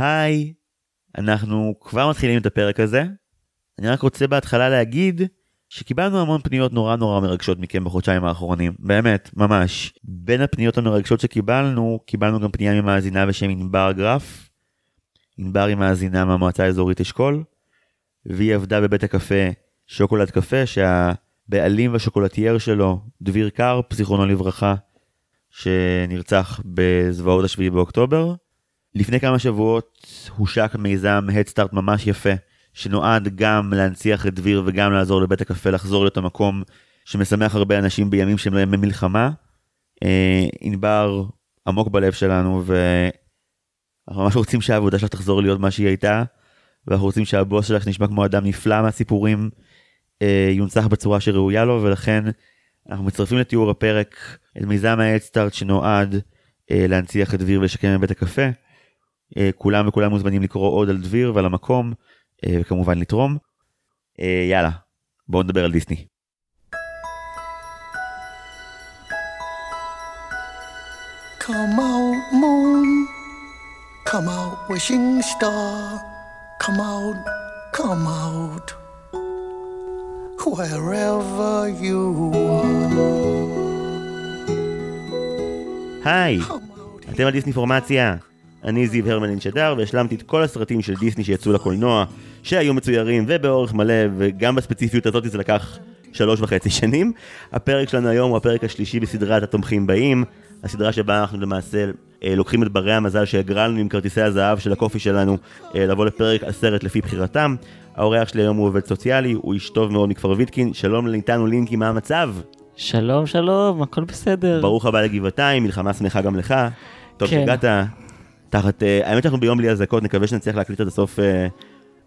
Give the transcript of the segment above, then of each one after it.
היי, אנחנו כבר מתחילים את הפרק הזה. אני רק רוצה בהתחלה להגיד שקיבלנו המון פניות נורא נורא מרגשות מכם בחודשיים האחרונים, באמת, ממש. בין הפניות המרגשות שקיבלנו, קיבלנו גם פנייה ממאזינה בשם ענבר גרף. ענבר היא מאזינה מהמועצה האזורית אשכול, והיא עבדה בבית הקפה שוקולד קפה, שהבעלים והשוקולטייר שלו, דביר קרפ, זיכרונו לברכה, שנרצח בזוועות השביעי באוקטובר. לפני כמה שבועות הושק מיזם הדסטארט ממש יפה, שנועד גם להנציח את דביר וגם לעזור לבית הקפה לחזור להיות המקום שמשמח הרבה אנשים בימים שהם ימי מלחמה. אה, ענבר עמוק בלב שלנו ואנחנו ממש רוצים שהעבודה שלך תחזור להיות מה שהיא הייתה ואנחנו רוצים שהבוס שלך נשמע כמו אדם נפלא מהסיפורים אה, יונצח בצורה שראויה לו ולכן אנחנו מצרפים לתיאור הפרק את מיזם ההדסטארט שנועד אה, להנציח את דביר ולשקם את בית הקפה. אה, כולם וכולם מוזמנים לקרוא עוד על דביר ועל המקום אה, וכמובן לתרום. אה, יאללה בואו נדבר על דיסני. Come out, moon. Come out, wishing star. Come out, come out. Wherever you are. היי. אתם על דיסני פורמציה. אני זיו הרמלין שדר והשלמתי את כל הסרטים של דיסני שיצאו לקולנוע, שהיו מצוירים ובאורך מלא, וגם בספציפיות הזאת זה לקח שלוש וחצי שנים. הפרק שלנו היום הוא הפרק השלישי בסדרת התומכים באים, הסדרה שבה אנחנו למעשה אה, לוקחים את ברי המזל שהגרלנו עם כרטיסי הזהב של הקופי שלנו אה, לבוא לפרק הסרט לפי בחירתם. האורח שלי היום הוא עובד סוציאלי, הוא איש טוב מאוד מכפר ויתקין, שלום לאיתנו לינקי, מה המצב? שלום, שלום, הכל בסדר. ברוך הבא לגבעתיים, מלחמה שמחה גם לך. טוב כן. שהגעת. תחת, אה, האמת שאנחנו ביום בלי אזעקות, נקווה שנצליח להקליט עד הסוף. אה,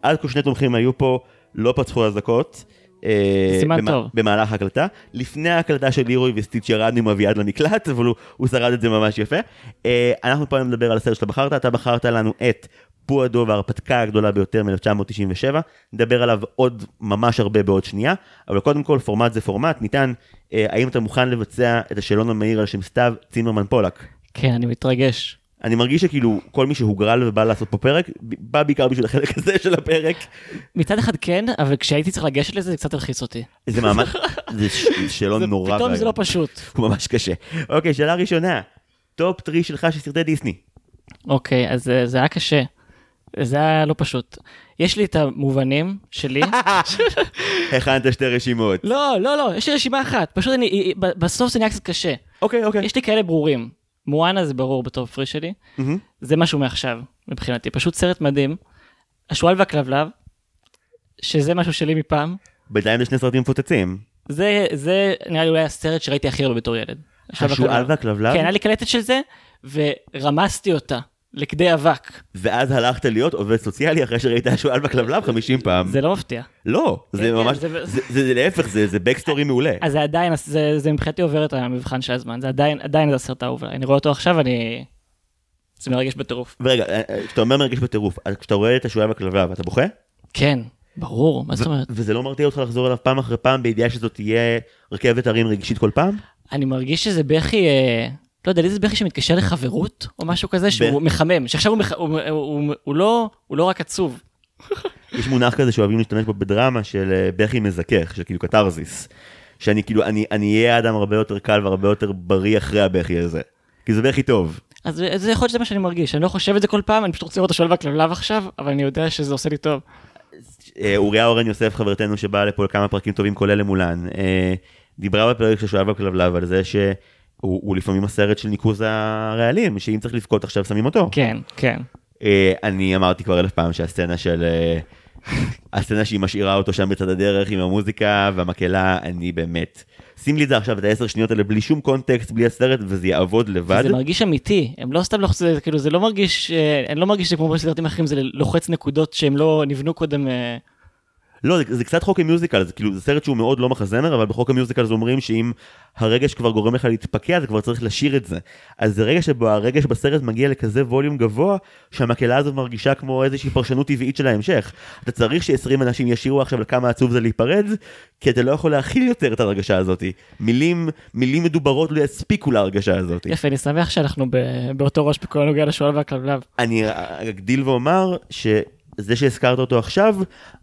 עד כה שני תומכים היו פה, לא פצחו אזעקות. אה, סימן במ- טוב. במהלך ההקלטה. לפני ההקלטה של לירוי וסטיץ' ירדנו עם אביעד למקלט, אבל הוא, הוא שרד את זה ממש יפה. אנחנו פה היום נדבר על הסרט שאתה בחרת, אתה בחרת לנו את פועדו וההרפתקה הגדולה ביותר מ-1997, נדבר עליו עוד ממש הרבה בעוד שנייה, אבל קודם כל פורמט זה פורמט, ניתן, האם אתה מוכן לבצע את השאלון המהיר על שם סתיו צימרמן פולק? כן, אני מתרגש. אני מרגיש שכאילו כל מי שהוגרל ובא לעשות פה פרק, בא בעיקר בשביל החלק הזה של הפרק. מצד אחד כן, אבל כשהייתי צריך לגשת לזה, זה קצת הלחיץ אותי. זה ממש, זה ש- שאלון נורא פתאום זה. לא פשוט. הוא ממש קשה. אוקיי, שאלה ראשונה, top three שלך של סרטי דיסני. אוקיי, אז אה, זה היה קשה. זה היה לא פשוט. יש לי את המובנים שלי. הכנת שתי רשימות. לא, לא, לא, יש לי רשימה אחת. פשוט אני, בסוף זה נהיה קצת קשה. אוקיי, אוקיי. יש לי כאלה ברורים. מואנה זה ברור ב top three שלי. מהמם. זה משהו מעכשיו, מבחינתי. פשוט סרט מדהים. השועל והכלבלב, שזה משהו שלי מפעם. בינתיים זה שני סרטים מפוצצים. זה, זה נראה לי אולי הסרט שראיתי הכי הרבה בתור ילד. השועל והכלבלב? כן, היה לי קלטת של זה, ורמסתי אותה לכדי אבק. ואז הלכת להיות עובד סוציאלי אחרי שראית השועל והכלבלב 50 פעם. זה לא מפתיע. לא, זה כן, ממש, זה- להפך, זה backstory מעולה. אז זה עדיין, זה, מבחינתי עובר את המבחן של הזמן, זה עדיין, עדיין זה הסרט האהוב עליי. אני רואה אותו עכשיו, אני... זה מרגש בטירוף. ורגע, אה, אה, כשאתה אומר מרגיש בטירוף, כשאתה רואה את השועל והכלבלב, אתה בוכה? כן, ברור, מה זאת אומרת? וזה לא מרתיע אותך לחזור אליו פעם אחרי פעם בידיעה שזאת תהיה רכבת הרים רגשית כל פעם? אני מרגיש שזה בכי, אה, לא יודע, לי זה בכי שמתקשר לחברות, או משהו כזה, שהוא מחמם, שעכשיו הוא, מח... הוא, הוא, הוא, הוא, לא, הוא לא רק עצוב. יש מונח כזה שאוהבים להשתמש בו בדרמה של אה, בכי מזכך, של כאילו קתרזיס. שאני כאילו, אני אני אהיה אדם הרבה יותר קל והרבה יותר בריא אחרי הבכי הזה. כי זה בכי טוב. אז זה- יכול להיות שזה מה שאני מרגיש, אני לא חושב את זה כל פעם, אני פשוט רוצה לראות את השועל והכלבלב עכשיו, אבל אני יודע שזה עושה לי טוב. אה, אוריה אורן יוסף חברתנו שבאה לפה לכמה פרקים טובים כולל למולן, אה, דיברה בפרק של שואב הכלבלב על זה שהוא הוא לפעמים הסרט של ניקוז הרעלים, שאם צריך לבכות עכשיו שמים אותו. כן, כן. אה, אני אמרתי כבר אלף פעם שהסצנה של... אה, הסצנה שהיא משאירה אותו שם בצד הדרך עם המוזיקה והמקהלה, אני באמת... שים לי את זה עכשיו, את העשר שניות האלה, בלי שום קונטקסט, בלי הסרט, וזה יעבוד לבד. זה מרגיש אמיתי, הם לא סתם לוחצים, כאילו זה לא מרגיש, אה, אני לא מרגיש שכמו בסרטים אחרים זה לוחץ נקודות שהם לא נבנו קודם. לא, זה, זה קצת חוק המיוזיקל, זה כאילו, זה סרט שהוא מאוד לא מחזמר, אבל בחוק המיוזיקל זה אומרים שאם הרגש כבר גורם לך להתפקע, אתה כבר צריך לשיר את זה. אז זה רגע שבו הרגש בסרט מגיע לכזה ווליום גבוה, שהמקהלה הזאת מרגישה כמו איזושהי פרשנות טבעית של ההמשך. אתה צריך ש-20 אנשים ישירו עכשיו על כמה עצוב זה להיפרד, כי אתה לא יכול להכיל יותר את ההרגשה הזאת. מילים, מילים מדוברות לא יספיקו להרגשה הזאת. יפה, אני שמח שאנחנו ב- באותו ראש בכל הנוגע לשועל והכלבלב. אני אגדיל ואומר שזה שהזכרת אותו עכשיו,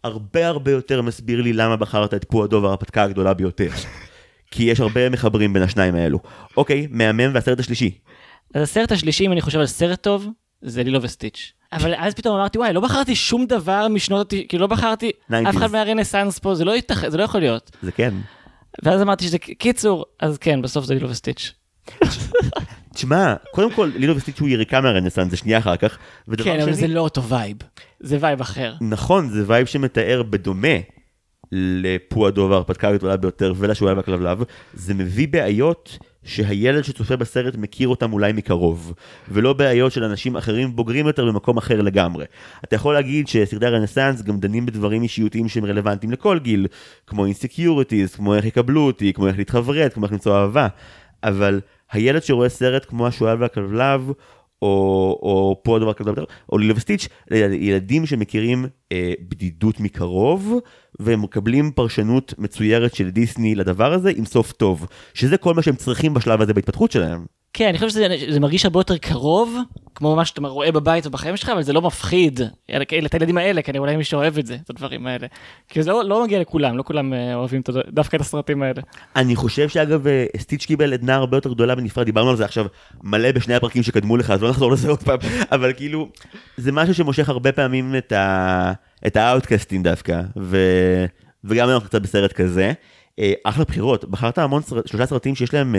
הרבה הרבה יותר מסביר לי למה בחרת את פועדו וההרפתקה הגדולה ביותר. כי יש הרבה מחברים בין השניים האלו. אוקיי, מהמם והסרט השלישי. אז הסרט השלישי, אם אני חושב על סרט טוב, זה לילו וסטיץ'. אבל אז פתאום אמרתי, וואי, לא בחרתי שום דבר משנות. כאילו, לא בחרתי 90s. אף אחד מהרנסאנס פה, זה לא יתכ... זה לא יכול להיות. זה כן. ואז אמרתי שזה קיצור, אז כן, בסוף זה לילו וסטיץ'. תשמע, קודם כל לילו וסטיץ' הוא יריקה מהרנסאנס, זה שנייה אחר כך. ודבר כן, אבל שני- זה לא אותו vibe. זה vibe אחר. נכון, זה vibe שמתאר בדומה לפו הדב וההרפתקה הגדולה ביותר ולשועל והכלבלב, זה מביא בעיות שהילד שצופה בסרט מכיר אותם אולי מקרוב, ולא בעיות של אנשים אחרים בוגרים יותר במקום אחר לגמרי. אתה יכול להגיד שסרטי הרנסאנס גם דנים בדברים אישיותיים שהם רלוונטיים לכל גיל, כמו insecurities, כמו איך יקבלו אותי, כמו איך להתחבר, כמו איך למצוא אהבה, אבל הילד שרואה סרט כמו השועל והכלבלב, או, או פו הדב כזה, או לילו וסטיץ', ילדים שמכירים אה, בדידות מקרוב, והם מקבלים פרשנות מצוירת של דיסני לדבר הזה עם סוף טוב, שזה כל מה שהם צריכים בשלב הזה בהתפתחות שלהם. כן, אני חושב שזה זה מרגיש הרבה יותר קרוב, כמו מה שאתה רואה בבית או בחיים שלך, אבל זה לא מפחיד. את הילדים האלה, כי אני אולי מי שאוהב את זה, את הדברים האלה. כי זה לא, לא מגיע לכולם, לא כולם אה, אוהבים דווקא את הסרטים האלה. אני חושב שאגב אה, סטיץ' קיבל עדנה הרבה יותר גדולה בנפרד, דיברנו על זה עכשיו מלא בשני הפרקים שקדמו לך, אז לא נחזור לזה עוד פעם, אבל כאילו, זה משהו שמושך הרבה פעמים את ה... את ה outcast ים דווקא, ו... וגם אנחנו קצת בסרט כזה. אה, אחלה בחירות, בחרת המון שלושה סרטים שיש להם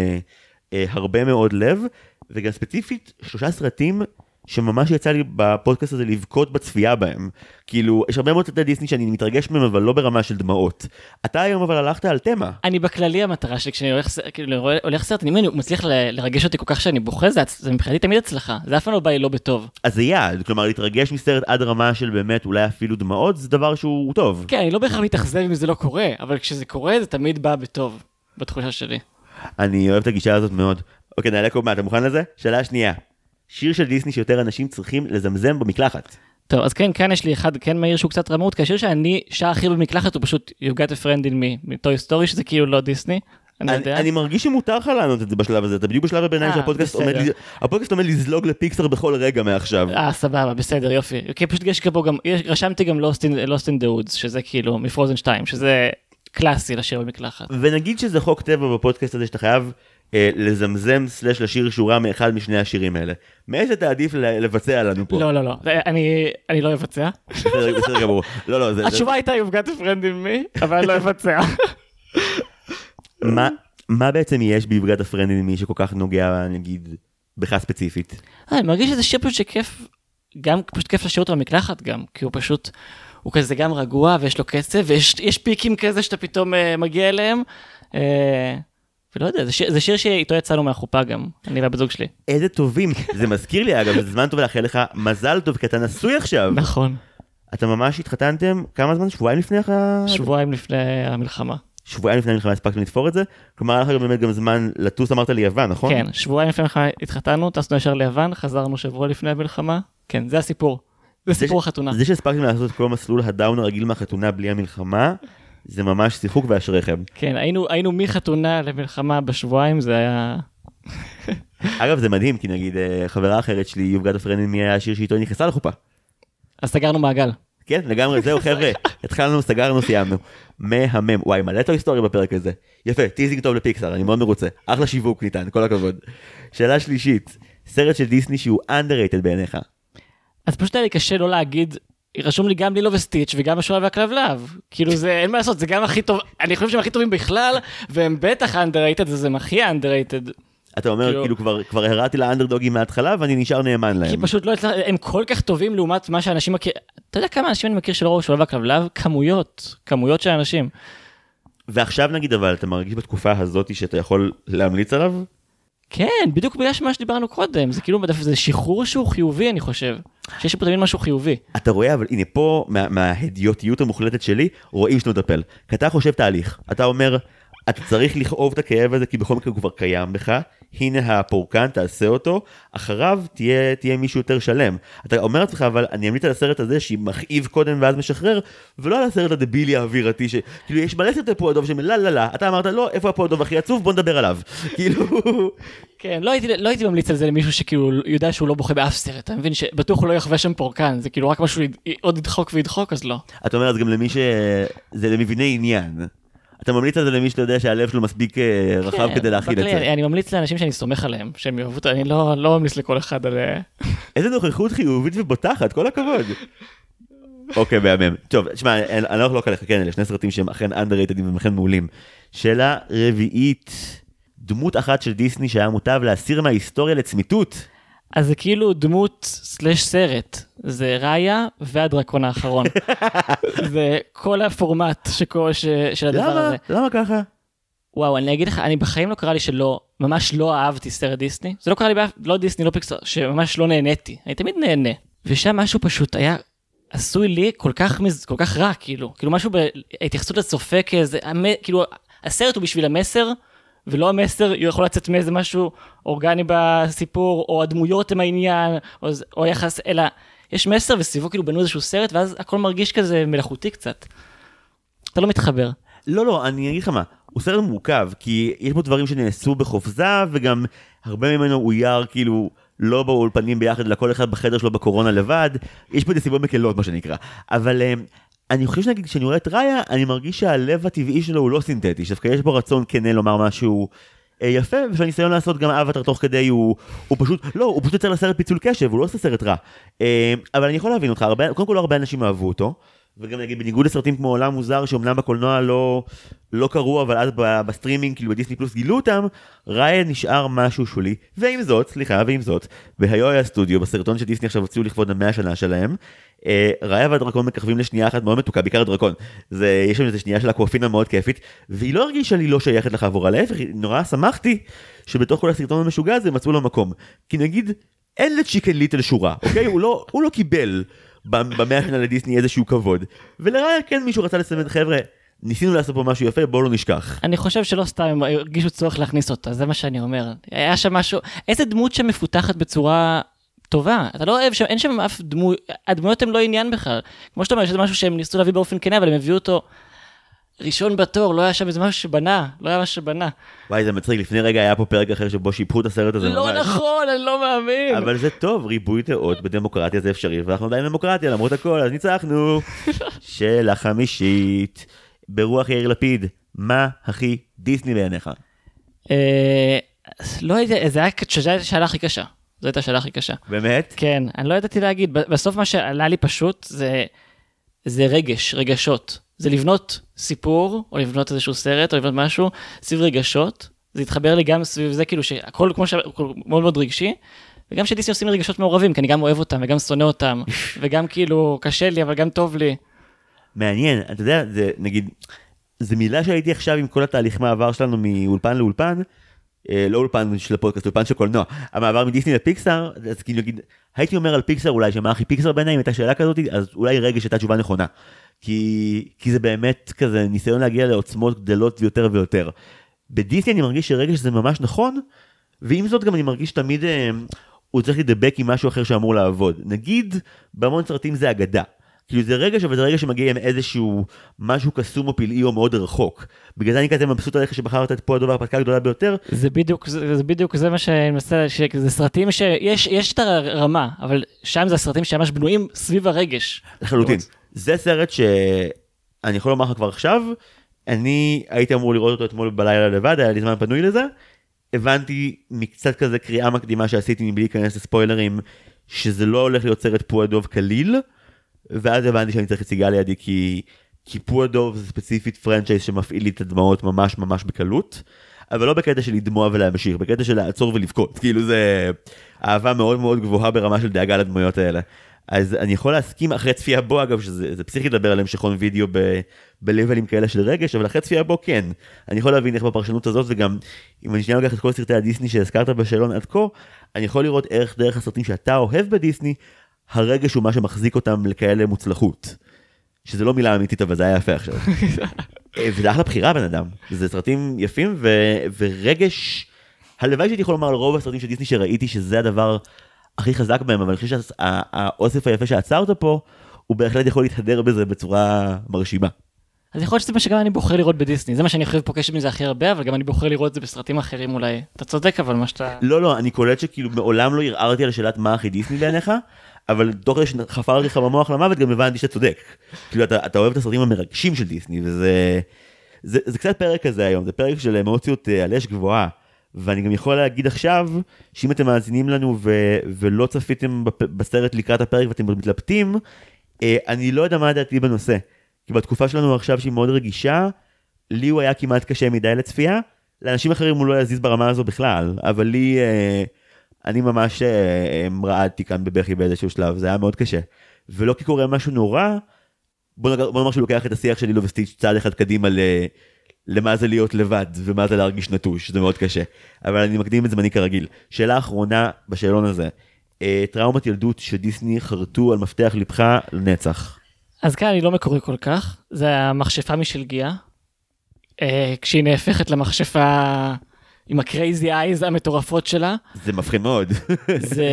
הרבה מאוד לב, וגם ספציפית שלושה סרטים שממש יצא לי בפודקאסט הזה לבכות בצפייה בהם. כאילו, יש הרבה מאוד סרטי דיסני שאני מתרגש מהם, אבל לא ברמה של דמעות. אתה היום אבל הלכת על תמה. אני בכללי המטרה שלי, כשאני הולך, כאילו, הולך סרט, אם אני מצליח לרגש אותי כל כך שאני בוכה, זה, זה מבחינתי תמיד הצלחה. זה אף פעם לא בא לי לא בטוב. אז זה יעד, כלומר להתרגש מסרט עד רמה של באמת אולי אפילו דמעות, זה דבר שהוא טוב. כן, אני לא בהכרח מתאכזב אם זה לא קורה, אבל כשזה קורה זה תמיד בא בטוב, בתחושה שלי. אני אוהב את הגישה הזאת מאוד. אוקיי, נעלה קומה, אתה מוכן לזה? שאלה שנייה. שיר של דיסני שיותר אנשים צריכים לזמזם במקלחת. טוב, אז כן, כאן יש לי אחד כן מהיר שהוא קצת רמאות, כי השיר שאני שר הכי במקלחת הוא פשוט You got a friend in me, מטוי סטורי, שזה כאילו לא דיסני. אני אני. אני מרגיש שמותר לך לענות את זה בשלב הזה, אתה בדיוק בשלב הביניים אה, שהפודקאסט. עומד, הפודקאסט עומד לזלוג לפיקסר בכל רגע מעכשיו. אה, סבבה, בסדר, יופי. כי פשוט יש פה גם, יש, רשמתי גם Lost in, Lost in the Woods, שזה כאילו מפרוזן 2, שזה קלאסי לשיר במקלחת. ונגיד שזה חוק טבע בפודקאסט הזה שאתה חייב אה, לזמזם סלש לשיר שורה מאחד משני השירים האלה. מאיזה תעדיף לבצע לנו פה? לא, לא, לא, אני, אני לא אבצע. בסדר, בסדר גמור. לא, לא, זה... התשובה הייתה You've got a friend in me, אבל אני לא אבצע. מה, מה בעצם יש בהפגת הפרנדים מי שכל כך נוגע נגיד בך ספציפית? אה, אני מרגיש שזה שיר פשוט שכיף, גם פשוט כיף לשיר אותו במקלחת גם, כי הוא פשוט, הוא כזה גם רגוע ויש לו קצב ויש יש פיקים כזה שאתה פתאום אה, מגיע אליהם. אה, ולא יודע, זה שיר, זה שיר שאיתו יצאנו מהחופה גם, אני והבת זוג שלי. איזה טובים. זה מזכיר לי אגב, זה זמן טוב לאחל לך מזל טוב כי אתה נשוי עכשיו. נכון. אתה ממש התחתנתם כמה זמן? שבועיים לפני הח... שבועיים לפני המלחמה. שבועיים לפני המלחמה הספקתם לתפור את זה? כלומר היה לך באמת גם זמן לטוס אמרת ליוון נכון? כן, שבועיים לפני המלחמה התחתנו, טסנו ישר ליוון, חזרנו שבוע לפני המלחמה. כן, זה הסיפור. זה סיפור החתונה. זה שהספקתם לעשות את כל מסלול ה down הרגיל מהחתונה בלי המלחמה, זה ממש שיחוק ואשריכם. כן, היינו, היינו מחתונה למלחמה בשבועיים, זה היה... אגב זה מדהים כי נגיד אה, חברה אחרת שלי You've got a friend in me היה השיר שאיתו נכנסה לחופה. אז סגרנו מעגל. כן לגמרי זהו חבר'ה התחלנו סגרנו סיימנו. מהמם וואי מלא טוב היסטוריה בפרק הזה. יפה teasing טוב לפיקסאר אני מאוד מרוצה אחלה שיווק ניתן כל הכבוד. שאלה שלישית סרט של דיסני שהוא underrated בעיניך. אז פשוט היה לי קשה לא להגיד, רשום לי גם לילו וסטיץ' וגם השועל והכלבלב. כאילו זה, אין מה לעשות, זה גם הכי טוב, אני חושב שהם הכי טובים בכלל, והם בטח underrated, אז הם הכי underrated. אתה אומר כאילו- כאילו כבר כבר הרעתי לאנדרדוגים מההתחלה ואני נשאר נאמן כי להם. פשוט לא הם כל כך טובים לעומת מה שאנשים מכיר, אתה יודע כמה אנשים אני מכיר שלא ראו שועל והכלבלב? כמויות, כמויות של אנשים. ועכשיו נגיד אבל אתה מרגיש בתקופה הזאת שאתה יכול להמליץ עליו? כן, בדיוק בגלל מה שדיברנו קודם, זה כאילו, זה שחרור שהוא חיובי אני חושב. שיש פה תמיד משהו חיובי. אתה רואה, אבל הנה פה, מה, מההדיוטיות המוחלטת שלי, רואים שאתה מטפל. כי אתה חושב תהליך, אתה אומר, אתה צריך לכאוב את הכאב הזה, כי בכל מקרה הוא כבר קיים בך, הנה הפורקן, תעשה אותו, אחריו תהיה, תהיה מישהו יותר שלם. אתה אומר לעצמך, אבל אני אמליץ על הסרט הזה שמכאיב קודם ואז משחרר, ולא על הסרט הדבילי האווירתי, שכאילו יש מלא סרטי פועדוב שהם לא לא לא, אתה אמרת לא, איפה הפועדוב הכי עצוב, בוא נדבר עליו. כאילו, כן, לא הייתי, לא הייתי ממליץ על זה למישהו שכאילו יודע שהוא לא בוכה באף סרט, אתה מבין שבטוח הוא לא יחווה שם פורקן, זה כאילו רק משהו עוד ידחוק וידחוק, אז לא. אתה אומר אז גם למי שזה למבנה עניין. אתה ממליץ על זה למי שאתה יודע שהלב שלו מספיק אה, רחב כן, כדי להכיל את זה. אני, ממליץ לאנשים שאני סומך עליהם, שהם יאהבו אותו, אני לא, לא ממליץ לכל אחד על... אה, איזה נוכחות חיובית ובוטחת, כל הכבוד. אוקיי, מהמם. טוב, תשמע, אני אני לא אחלוק עליך, כן, אלה שני סרטים שהם אכן underrated והם אכן מעולים. שאלה רביעית, דמות אחת של דיסני שהיה מוטב להסיר מההיסטוריה לצמיתות. אז זה כאילו דמות סלש סרט, זה ראיה והדרקון האחרון. זה כל הפורמט שכל, ש, של הדבר למה? הזה. למה ככה? וואו, אני אגיד לך, אני בחיים לא קרה לי שלא, ממש לא אהבתי סרט דיסני. זה לא קרה לי באף, לא דיסני, לא פיקסר, שממש לא נהניתי. אני תמיד נהנה. ושם משהו פשוט היה עשוי לי כל כך, מז, כל כך רע, כאילו. כאילו משהו בהתייחסות לצופה כאיזה, המ, כאילו, הסרט הוא בשביל המסר, ולא המסר יכול לצאת מאיזה משהו אורגני בסיפור, או הדמויות הם העניין, או, או יחס, אלא יש מסר וסביבו כאילו בנו איזשהו סרט, ואז הכל מרגיש כזה מלאכותי קצת. אתה לא מתחבר. לא, לא, אני אגיד לך מה, הוא סרט מורכב, כי יש בו דברים שנעשו בחופזה, וגם הרבה ממנו אויר כאילו לא באולפנים ביחד, אלא כל אחד בחדר שלו בקורונה לבד, יש פה נסיבות מקלות מה שנקרא, אבל אה, אני חושב שנגיד כשאני רואה את ראיה, אני מרגיש שהלב הטבעי שלו הוא לא סינתטי, שדווקא יש בו רצון כן לומר משהו אה, יפה, ושהניסיון לעשות גם אבטר תוך כדי הוא, הוא פשוט, לא, הוא פשוט יוצר לסרט פיצול קשב, הוא לא עושה סרט רע. אה, אבל אני יכול להבין אותך, הרבה, קודם כל לא הרבה אנשים אהבו אותו. וגם נגיד בניגוד לסרטים כמו עולם מוזר שאומנם בקולנוע לא, לא קרו אבל אז בסטרימינג כאילו בדיסני פלוס גילו אותם, ראיה נשאר משהו שולי ועם זאת סליחה ועם זאת בהיו היה סטודיו בסרטון שדיסני עכשיו הוציאו לכבוד המאה שנה שלהם ראיה והדרקון מככבים לשנייה אחת מאוד מתוקה בעיקר הדרקון זה יש שם איזה שנייה של אקוופינה מאוד כיפית והיא לא הרגישה לי לא שייכת לחבורה להפך נורא שמחתי שבתוך כל הסרטון המשוגע הזה מצאו לו מקום כי נגיד אין לצ'יקן ליטל שורה אוקיי הוא לא הוא לא קיבל במאה שנה לדיסני איזשהו כבוד. ולראיה כן מישהו רצה לסמן חבר'ה, ניסינו לעשות פה משהו יפה בואו לא נשכח. אני חושב שלא סתם הם הרגישו צורך להכניס אותה, זה מה שאני אומר. היה שם משהו, איזה דמות שמפותחת בצורה טובה. אתה לא אוהב שם, אין שם אף דמות, הדמויות הן לא עניין בכלל. כמו שאתה אומר, שזה משהו שהם ניסו להביא באופן כנה, אבל הם הביאו אותו ראשון בתור, לא היה שם איזה משהו שבנה, לא היה משהו שבנה. וואי זה מצחיק לפני רגע היה פה פרק אחר שבו שיפרו את הסרט הזה לא ממש. נכון, אני לא מאמין. אבל זה טוב ריבוי דעות בדמוקרטיה זה אפשרי ואנחנו עדיין דמוקרטיה למרות הכל אז ניצחנו. שאלה חמישית ברוח יאיר לפיד מה הכי דיסני בעיניך? אה, לא יודע, זה היה, השאלה הכי קשה. זו הייתה השאלה הכי קשה. באמת? כן, אני לא ידעתי להגיד, בסוף מה שעלה לי פשוט זה, זה רגש, רגשות. זה לבנות סיפור, או לבנות איזשהו סרט, או לבנות משהו סביב רגשות. זה התחבר לי גם סביב זה, כאילו שהכל כמו ש... מאוד מאוד רגשי. וגם שדיסני עושים רגשות מעורבים, כי אני גם אוהב אותם וגם שונא אותם, וגם כאילו קשה לי, אבל גם טוב לי. מעניין, אתה יודע, זה נגיד, זה מילה שהייתי עכשיו עם כל התהליך מעבר שלנו מאולפן לאולפן, לא אולפן של הפודקאסט, אולפן של קולנוע, המעבר מדיסני לפיקסאר, אז כאילו נגיד, הייתי אומר על פיקסאר אולי שמה הכי פיקסאר בעיניי, אם הייתה שאלה כזאת, אז אולי רגע שהייתה תשובה נכונה. כי, כי זה באמת כזה ניסיון להגיע לעוצמות גדלות יותר ויותר. בדיסני אני מרגיש שרגש זה ממש נכון, ועם זאת גם אני מרגיש תמיד אה, הוא צריך להידבק עם משהו אחר שאמור לעבוד. נגיד, בהמון סרטים זה אגדה. כאילו זה רגש, אבל זה רגע שמגיע עם איזשהו משהו קסום או פלאי או מאוד רחוק. בגלל זה אני כזה מבסוט עליך שבחרת את פה הדוב ההרפתקה הגדולה ביותר. זה בדיוק, זה, זה בדיוק זה מה שאני מנסה, שזה סרטים שיש יש את הרמה, אבל שם זה הסרטים שממש בנויים סביב הרגש. לחלוטין. זה סרט שאני יכול לומר לך כבר עכשיו, אני הייתי אמור לראות אותו אתמול בלילה לבד, היה לי זמן פנוי לזה. הבנתי מקצת כזה קריאה מקדימה שעשיתי מבלי להיכנס לספוילרים, שזה לא הולך להיות סרט פועדוב קליל, ואז הבנתי שאני צריך את סיגל לידי כי, כי פועדוב זה ספציפית פרנצ'ייז שמפעיל לי את הדמעות ממש ממש בקלות. אבל לא בקטע של לדמוע ולהמשיך, בקטע של לעצור ולבכות, כאילו זה אהבה מאוד מאוד גבוהה ברמה של דאגה לדמויות האלה. אז אני יכול להסכים אחרי צפייה בו אגב שזה זה פסיכי לדבר על המשכון וידאו בלבלים כאלה של רגש אבל אחרי צפייה בו כן אני יכול להבין איך בפרשנות הזאת וגם אם אני שנייה לוקח את כל סרטי הדיסני שהזכרת בשאלון עד כה אני יכול לראות איך דרך הסרטים שאתה אוהב בדיסני הרגש הוא מה שמחזיק אותם לכאלה מוצלחות. שזה לא מילה אמיתית אבל זה היה יפה עכשיו. וזה אחלה בחירה בן אדם, זה סרטים יפים ו... ורגש, הלוואי שהייתי יכול לומר על רוב הסרטים של דיסני שראיתי שזה הדבר הכי חזק בהם, אבל אני חושב שהאוסף היפה שעצר אותו פה, הוא בהחלט יכול להתהדר בזה בצורה מרשימה. אז יכול להיות שזה מה שגם אני בוחר לראות בדיסני, זה מה שאני חושב פוגש מזה הכי הרבה, אבל גם אני בוחר לראות את זה בסרטים אחרים אולי. אתה צודק אבל מה שאתה... לא לא אני קולט שכאילו מעולם לא ערערתי על שאלת מה הכי דיסני בעיניך אבל תוך כדי שחפרתי לך במוח למוות גם הבנתי שאתה צודק. כאילו אתה, אתה אוהב את הסרטים המרגשים של דיסני וזה זה, זה קצת פרק כזה היום זה פרק של אמוציות אה, על אש גבוהה ואני גם יכול להגיד עכשיו שאם אתם מאזינים לנו ו, ולא צפיתם בפ- בסרט לקראת הפרק ואתם מתלבטים אה, אני לא יודע מה דעתי בנושא. כי בתקופה שלנו עכשיו שהיא מאוד רגישה לי הוא היה כמעט קשה מדי לצפייה לאנשים אחרים הוא לא יזיז ברמה הזו בכלל אבל לי. אה, אני ממש אה, רעדתי כאן בבכי באיזשהו שלב, זה היה מאוד קשה. ולא כי קורה משהו נורא, בוא, נאמר שהוא לוקח את השיח של לילו וסטיץ' צעד אחד קדימה ל... למה זה להיות לבד ומה זה להרגיש נטוש, זה מאוד קשה. אבל אני מקדים את זמני כרגיל. שאלה אחרונה בשאלון הזה, אה, טראומת ילדות שדיסני חרטו על מפתח לבך לנצח. אז כאן אני לא מקורי כל כך, זה המכשפה משלגיה. אה, כשהיא נהפכת למכשפה עם הקרייזי אייז המטורפות שלה, זה מפחיד מאוד. זה,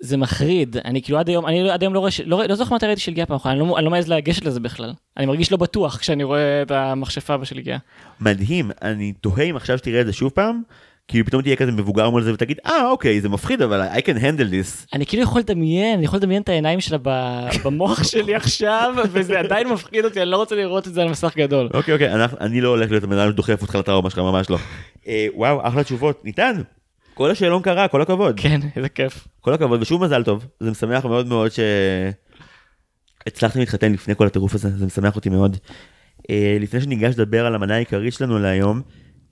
זה מחריד. אני כאילו עד היום, אני עד היום לא רואה, לא, לא זוכר מתי ראיתי שלגיה פעם אחת, אני לא, אני לא מעז לגשת לזה בכלל. אני מרגיש לא בטוח כשאני רואה את המכשפה בשלגיה. מדהים, אני תוהה אם עכשיו שתראה את זה שוב פעם, כאילו פתאום תהיה כזה מבוגר מול זה ותגיד, אה אוקיי זה מפחיד אבל I can handle this. אני כאילו יכול לדמיין, אני יכול לדמיין את העיניים שלה במוח שלי עכשיו, וזה עדיין מפחיד אותי, אני לא רוצה לראות את זה על מסך גדול. אוקיי אוקיי אני לא הולך להיות הבן אדם שדוחף אותך לטראומה שלך ממש לא. אה, וואו אחלה תשובות ניתן. כל השאלון קרה כל הכבוד כן, איזה כיף. כל הכבוד ושוב מזל טוב זה משמח מאוד מאוד שהצלחתם להתחתן לפני כל הטירוף הזה זה משמח אותי מאוד. אה, לפני שניגש לדבר על המנה העיקרית שלנו להיום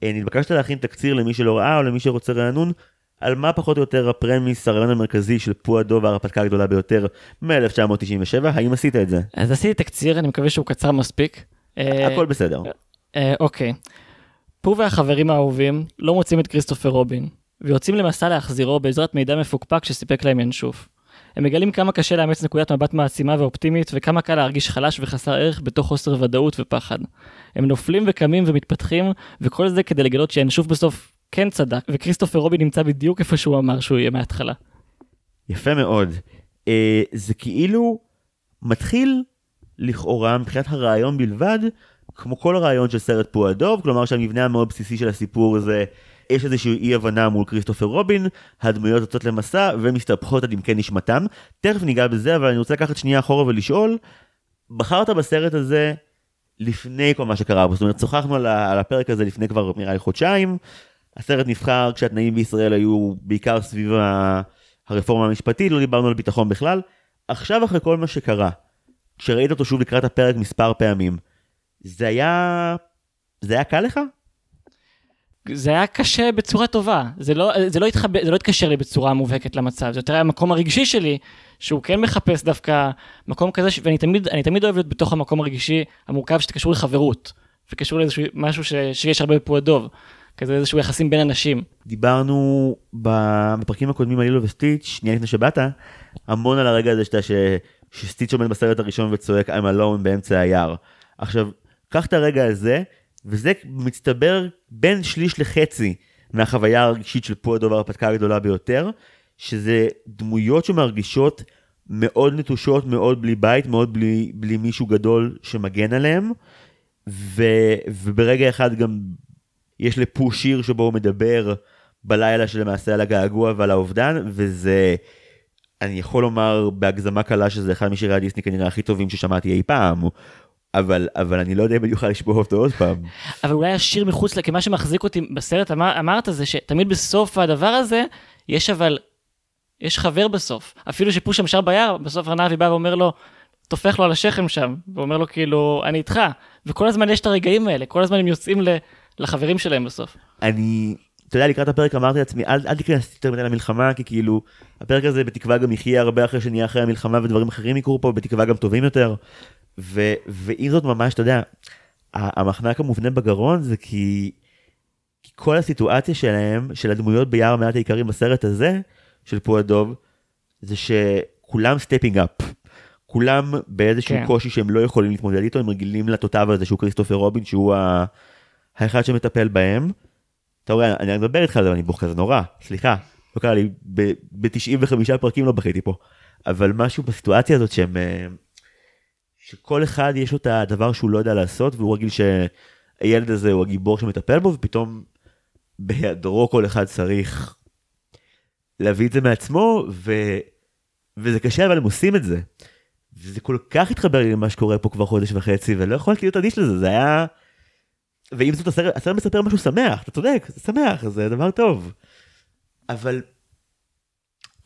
נתבקשת להכין תקציר למי שלא ראה או למי שרוצה רענון. על מה פחות או יותר הפרמיס הרעיון המרכזי של פועדו וההרפתקה הגדולה ביותר מ-1997 האם עשית את זה? אז עשיתי תקציר, אני מקווה שהוא קצר מספיק. אה, הכל בסדר. אה, אוקיי. פו והחברים האהובים לא מוצאים את כריסטופר רובין, ויוצאים למסע להחזירו בעזרת מידע מפוקפק שסיפק להם ינשוף. הם מגלים כמה קשה לאמץ נקודת מבט מעצימה ואופטימית, וכמה קל להרגיש חלש וחסר ערך בתוך חוסר ודאות ופחד. הם נופלים וקמים ומתפתחים, וכל זה כדי לגלות שינשוף בסוף כן צדק, וכריסטופר רובין נמצא בדיוק איפה שהוא אמר שהוא יהיה מההתחלה. יפה מאוד. אה, זה כאילו מתחיל לכאורה מבחינת הרעיון בלבד, כמו כל הרעיון של סרט פועדוב, כלומר שהמבנה המאוד בסיסי של הסיפור זה יש איזושהי אי הבנה מול כריסטופר רובין, הדמויות יוצאות למסע ומסתבכות עד עמקי נשמתם. תכף ניגע בזה, אבל אני רוצה לקחת שנייה אחורה ולשאול, בחרת בסרט הזה לפני כל מה שקרה בו, זאת אומרת שוחחנו על הפרק הזה לפני כבר נראה לי חודשיים, הסרט נבחר כשהתנאים בישראל היו בעיקר סביב הרפורמה המשפטית, לא דיברנו על ביטחון בכלל. עכשיו אחרי כל מה שקרה, כשראית אותו שוב לקראת הפרק מספר פעמים, זה היה... זה היה קל לך? זה היה קשה בצורה טובה, זה לא, זה לא, התחבר, זה לא התקשר לי בצורה מובהקת למצב, זה יותר היה המקום הרגשי שלי, שהוא כן מחפש דווקא מקום כזה, ש... ואני תמיד, תמיד אוהב להיות בתוך המקום הרגישי המורכב שקשור לחברות, וקשור לאיזשהו משהו ש... שיש הרבה בפועדוב, כזה איזשהו יחסים בין אנשים. דיברנו בפרקים הקודמים על לילו וסטיץ', שנייה לפני שבאת, המון על הרגע הזה שאתה ש... שסטיץ' עומד בסרט הראשון וצועק I'm alone באמצע היער. עכשיו, קח את הרגע הזה, וזה מצטבר בין שליש לחצי מהחוויה הרגשית של פועדו וההרפתקה הגדולה ביותר, שזה דמויות שמרגישות מאוד נטושות, מאוד בלי בית, מאוד בלי, בלי מישהו גדול שמגן עליהם, ו... וברגע אחד גם יש לפו שיר שבו הוא מדבר בלילה שלמעשה על הגעגוע ועל האובדן, וזה, אני יכול לומר בהגזמה קלה שזה אחד משירי הדיסני כנראה הכי טובים ששמעתי אי פעם, אבל, אבל אני לא יודע אם אני אוכל לשמוע אותו עוד פעם. אבל אולי השיר מחוץ, כי מה שמחזיק אותי בסרט, אמר, אמרת זה שתמיד בסוף הדבר הזה, יש אבל, יש חבר בסוף. אפילו שפוש שם שר ביער, בסוף רנאבי בא ואומר לו, טופח לו על השכם שם, ואומר לו כאילו, אני איתך. וכל הזמן יש את הרגעים האלה, כל הזמן הם יוצאים ל, לחברים שלהם בסוף. אני, אתה יודע, לקראת הפרק אמרתי לעצמי, אל, אל תיכנס יותר מדי למלחמה, כי כאילו, הפרק הזה בתקווה גם יחיה הרבה אחרי שנהיה אחרי המלחמה ודברים אחרים יקרו פה, בתקווה גם טובים יותר. ו, ועם זאת ממש, אתה יודע, המחנק המובנה בגרון זה כי, כי כל הסיטואציה שלהם, של הדמויות ביער מאה האקרים בסרט הזה, של פו הדוב, זה כולם stepping up. כולם באיזשהו כן. קושי שהם לא יכולים להתמודד איתו, הם רגילים לתותב הזה שהוא כריסטופר רובין, שהוא ה... האחד שמטפל בהם. אתה רואה, אני מדבר איתך על זה, אני בוכה כזה נורא, סליחה, לא קרה לי, ב-95 פרקים לא בכיתי פה. אבל משהו בסיטואציה הזאת שהם... שכל אחד יש לו את הדבר שהוא לא יודע לעשות, והוא רגיל שהילד הזה הוא הגיבור שמטפל בו, ופתאום בהיעדרו כל אחד צריך להביא את זה מעצמו, ו... וזה קשה, אבל הם עושים את זה. וזה כל כך התחבר לי למה שקורה פה כבר חודש וחצי, ולא יכולתי להיות אדיש לזה, זה היה... ועם זאת הסרט, הסרט מספר משהו שמח, אתה צודק, זה שמח, זה דבר טוב. אבל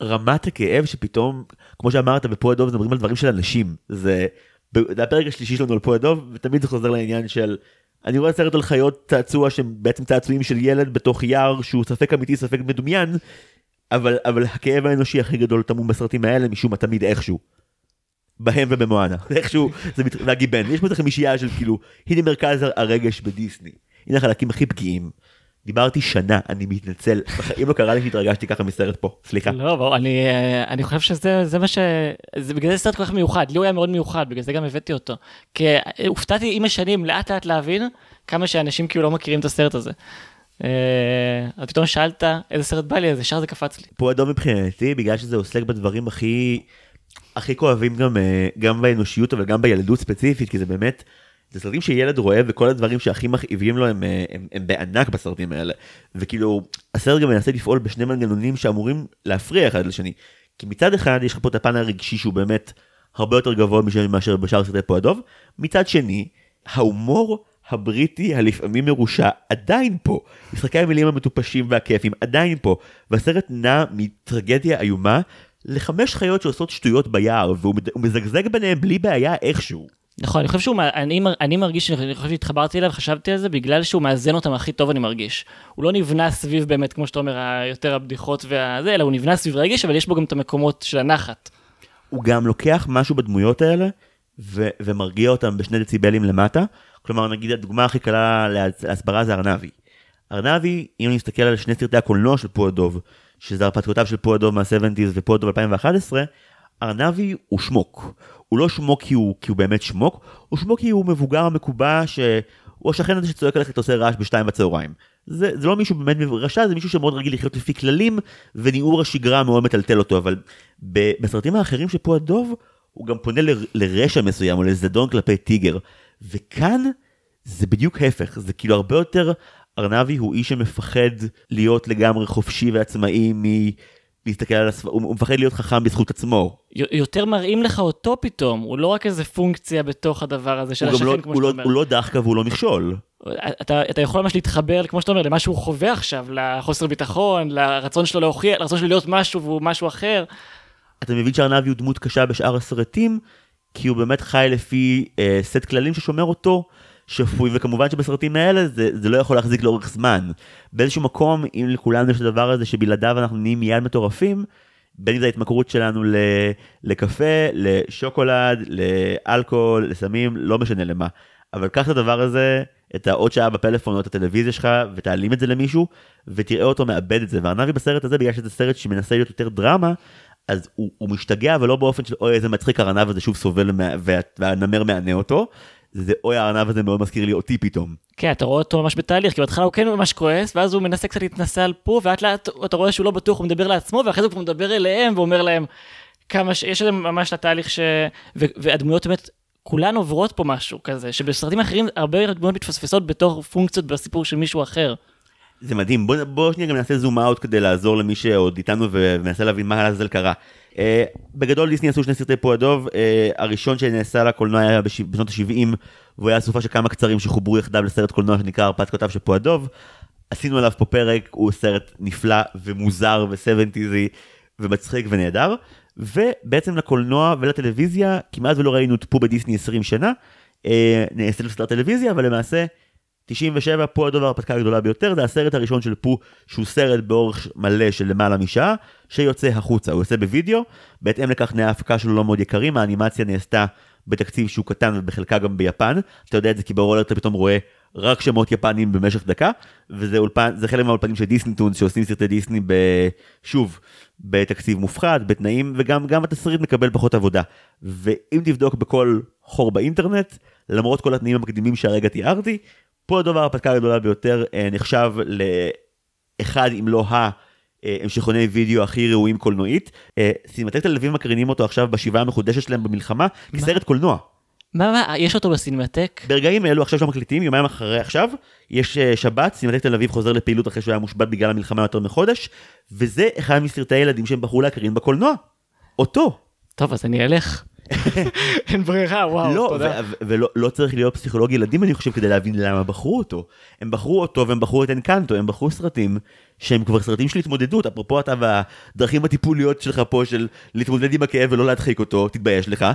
רמת הכאב שפתאום, כמו שאמרת, בפועל דוב מדברים על דברים של אנשים. זה הפרק השלישי שלנו על פועל דוב, ותמיד זה חוזר לעניין של, אני רואה סרט על חיות צעצוע שהם בעצם צעצועים של ילד בתוך יער שהוא ספק אמיתי, ספק מדומיין, אבל, אבל הכאב האנושי הכי גדול טמון בסרטים האלה משום מה תמיד איכשהו. בהם ובמואנה, איכשהו, זה מת... והגיבן, יש פה את החמישייה של כאילו, הנה מרכז הרגש בדיסני, הנה החלקים הכי פגיעים. דיברתי שנה, אני מתנצל, בחיים לא קרה לי שהתרגשתי ככה מסרט פה, סליחה. לא, ברור, אני, אה, אני חושב שזה זה מה ש... זה בגלל זה סרט כל כך מיוחד, לי הוא היה מאוד מיוחד, בגלל זה גם הבאתי אותו. כי אה, הופתעתי עם השנים לאט לאט להבין כמה שאנשים כאילו לא מכירים את הסרט הזה. אה, אז פתאום שאלת איזה סרט בא לי, אז ישר זה קפץ לי. פה אדום מבחינתי, בגלל שזה עוסק בדברים הכי, הכי כואבים גם, גם באנושיות, אבל גם בילדות ספציפית, כי זה באמת, זה סרטים שילד רואה, וכל הדברים שהכי מכאיבים לו הם, אה, הם, הם בענק בסרטים האלה. וכאילו, הסרט גם מנסה לפעול בשני מנגנונים שאמורים להפריע אחד לשני. כי מצד אחד יש לך פה את הפן הרגשי שהוא באמת הרבה יותר גבוה מאשר- בשאר סרטי פה הדוב, מצד שני, ההומור הבריטי הלפעמים מרושע עדיין פה. משחקי המילים המטופשים והכיפים עדיין פה. והסרט נע מטרגדיה איומה לחמש חיות שעושות שטויות ביער, והוא מזגזג ביניהם בלי בעיה איכשהו. נכון, אני חושב שהוא, אני, אני מרגיש, אני חושב שהתחברתי אליו, חשבתי על זה, בגלל שהוא מאזן אותם הכי טוב, אני מרגיש. הוא לא נבנה סביב באמת, כמו שאתה אומר, יותר הבדיחות והזה, אלא הוא נבנה סביב רגש, אבל יש בו גם את המקומות של הנחת. הוא גם לוקח משהו בדמויות האלה ו- ומרגיע אותם בשני דציבלים למטה. כלומר, נגיד הדוגמה הכי קלה להס- להסברה זה ארנבי. ארנבי, אם אני מסתכל על שני סרטי הקולנוע של פועדוב, שזה הרפתקאותיו של פועדוב מה-70's ופועדוב 2011, ארנבי הוא שמוק. הוא לא שמוק כי הוא, כי הוא באמת שמוק, הוא שמוק כי הוא מבוגר מקובע שהוא השכן הזה שצועק עליך עושה רעש בשתיים בצהריים. זה, זה לא מישהו באמת רשע, זה מישהו שמאוד רגיל לחיות לפי כללים, וניעור השגרה מאוד מטלטל אותו, אבל בסרטים האחרים של פועל דוב, הוא גם פונה ל- לרשע מסוים, או לזדון כלפי טיגר. וכאן זה בדיוק ההפך, זה כאילו הרבה יותר, ארנבי הוא איש שמפחד להיות לגמרי חופשי ועצמאי מ... להסתכל על הספר, הוא מפחד להיות חכם בזכות עצמו. יותר מראים לך אותו פתאום, הוא לא רק איזה פונקציה בתוך הדבר הזה של גם לא, השכן, כמו שאתה לא, אומר. הוא לא דחקה והוא לא מכשול. אתה, אתה יכול ממש להתחבר, כמו שאתה אומר, למה שהוא חווה עכשיו, לחוסר ביטחון, לרצון שלו להוכיח, לרצון שלו להיות משהו והוא משהו אחר. אתה מבין שארנבי הוא דמות קשה בשאר הסרטים, כי הוא באמת חי לפי אה, סט כללים ששומר אותו שפוי, וכמובן שבסרטים האלה זה, זה לא יכול להחזיק לאורך זמן. באיזשהו מקום, אם לכולנו יש את הדבר הזה שבלעדיו אנחנו נהיים מיד מטורפים, בין אם זה ההתמכרות שלנו ל, לקפה, לשוקולד, לאלכוהול, לסמים, לא משנה למה. אבל קח את הדבר הזה, את העוד שעה בפלאפון או את הטלוויזיה שלך, ותעלים את זה למישהו, ותראה אותו מאבד את זה. וארנבי בסרט הזה, בגלל שזה סרט שמנסה להיות יותר דרמה, אז הוא, הוא משתגע, אבל לא באופן של אוי איזה מצחיק הארנב הזה שוב סובל מה, וה, והנמר מענה אותו. זה אוי הארנב הזה מאוד מזכיר לי אותי פתאום. כן, אתה רואה אותו ממש בתהליך, כי בהתחלה הוא כן ממש כועס, ואז הוא מנסה קצת להתנסה על פה, ולאט לאט אתה רואה שהוא לא בטוח, הוא מדבר לעצמו, ואחרי זה הוא מדבר אליהם, ואומר להם כמה ש... יש להם ממש את התהליך ש... ו... והדמויות באמת, כולן עוברות פה משהו כזה, שבסרטים אחרים הרבה דמויות מתפספסות בתור פונקציות בסיפור של מישהו אחר. זה מדהים, בוא, בוא שנייה גם נעשה זום אאוט כדי לעזור למי שעוד איתנו ומנסה להבין מה לעזאזל קרה. Uh, בגדול דיסני עשו שני סרטי פועל דוב, uh, הראשון שנעשה לקולנוע היה בש... בשנות ה-70, והוא היה אסופה של כמה קצרים שחוברו יחדיו לסרט קולנוע שנקרא הרפתקאותיו של פועל דוב. עשינו עליו פה פרק, הוא סרט נפלא ומוזר וסבנטיזי ומצחיק ונהדר. ובעצם לקולנוע ולטלוויזיה כמעט ולא ראינו את פו בדיסני 20 שנה. Uh, נעשה לסרט טלוויזיה, אבל למעשה 97 פה הדוב ההרפתקה הגדולה ביותר. זה הסרט הראשון של פו שהוא סרט באורך מלא של למעלה משעה שיוצא החוצה. הוא יוצא בווידאו בהתאם לכך תנאי ההפקה שלו לא מאוד יקרים האנימציה נעשתה בתקציב שהוא קטן ובחלקה גם ביפן. אתה יודע את זה כי ברולר אתה פתאום רואה רק שמות יפניים במשך דקה, וזה אולפן, זה חלק מהאולפנים של דיסני טונס שעושים סרטי דיסני ב... שוב, בתקציב מופחת, בתנאים, וגם גם התסריט מקבל פחות עבודה. ואם תבדוק בכל חור באינטרנט, למרות כל התנאים המקדימים שהרגע תיארתי, פו הדב ההרפתקה הגדולה ביותר אה, נחשב לאחד אם לא ה... אה, המשכוני וידאו הכי ראויים קולנועית. אה, סינמטק תל אביב מקרינים אותו עכשיו בשיבה המחודשת שלהם במלחמה כסרט קולנוע. מה, מה, יש אותו בסינמטק? ברגעים אלו עכשיו שמקליטים יומיים אחרי עכשיו יש אה, שבת סינמטק תל אביב חוזר לפעילות אחרי שהוא היה מושבת בגלל המלחמה יותר מחודש וזה אחד מסרטי הילדים שהם בחרו להקרין בקולנוע. אותו. טוב, אז אני אלך. אין ברירה, וואו, לא, תודה. ולא לא צריך להיות פסיכולוג ילדים אני חושב כדי להבין למה בחרו אותו. הם בחרו אותו והם בחרו את אנקנטו, הם בחרו סרטים שהם כבר סרטים של התמודדות, אפרופו אתה והדרכים הטיפוליות שלך פה של להתמודד עם הכאב ולא להדחיק אותו, תתבייש לך.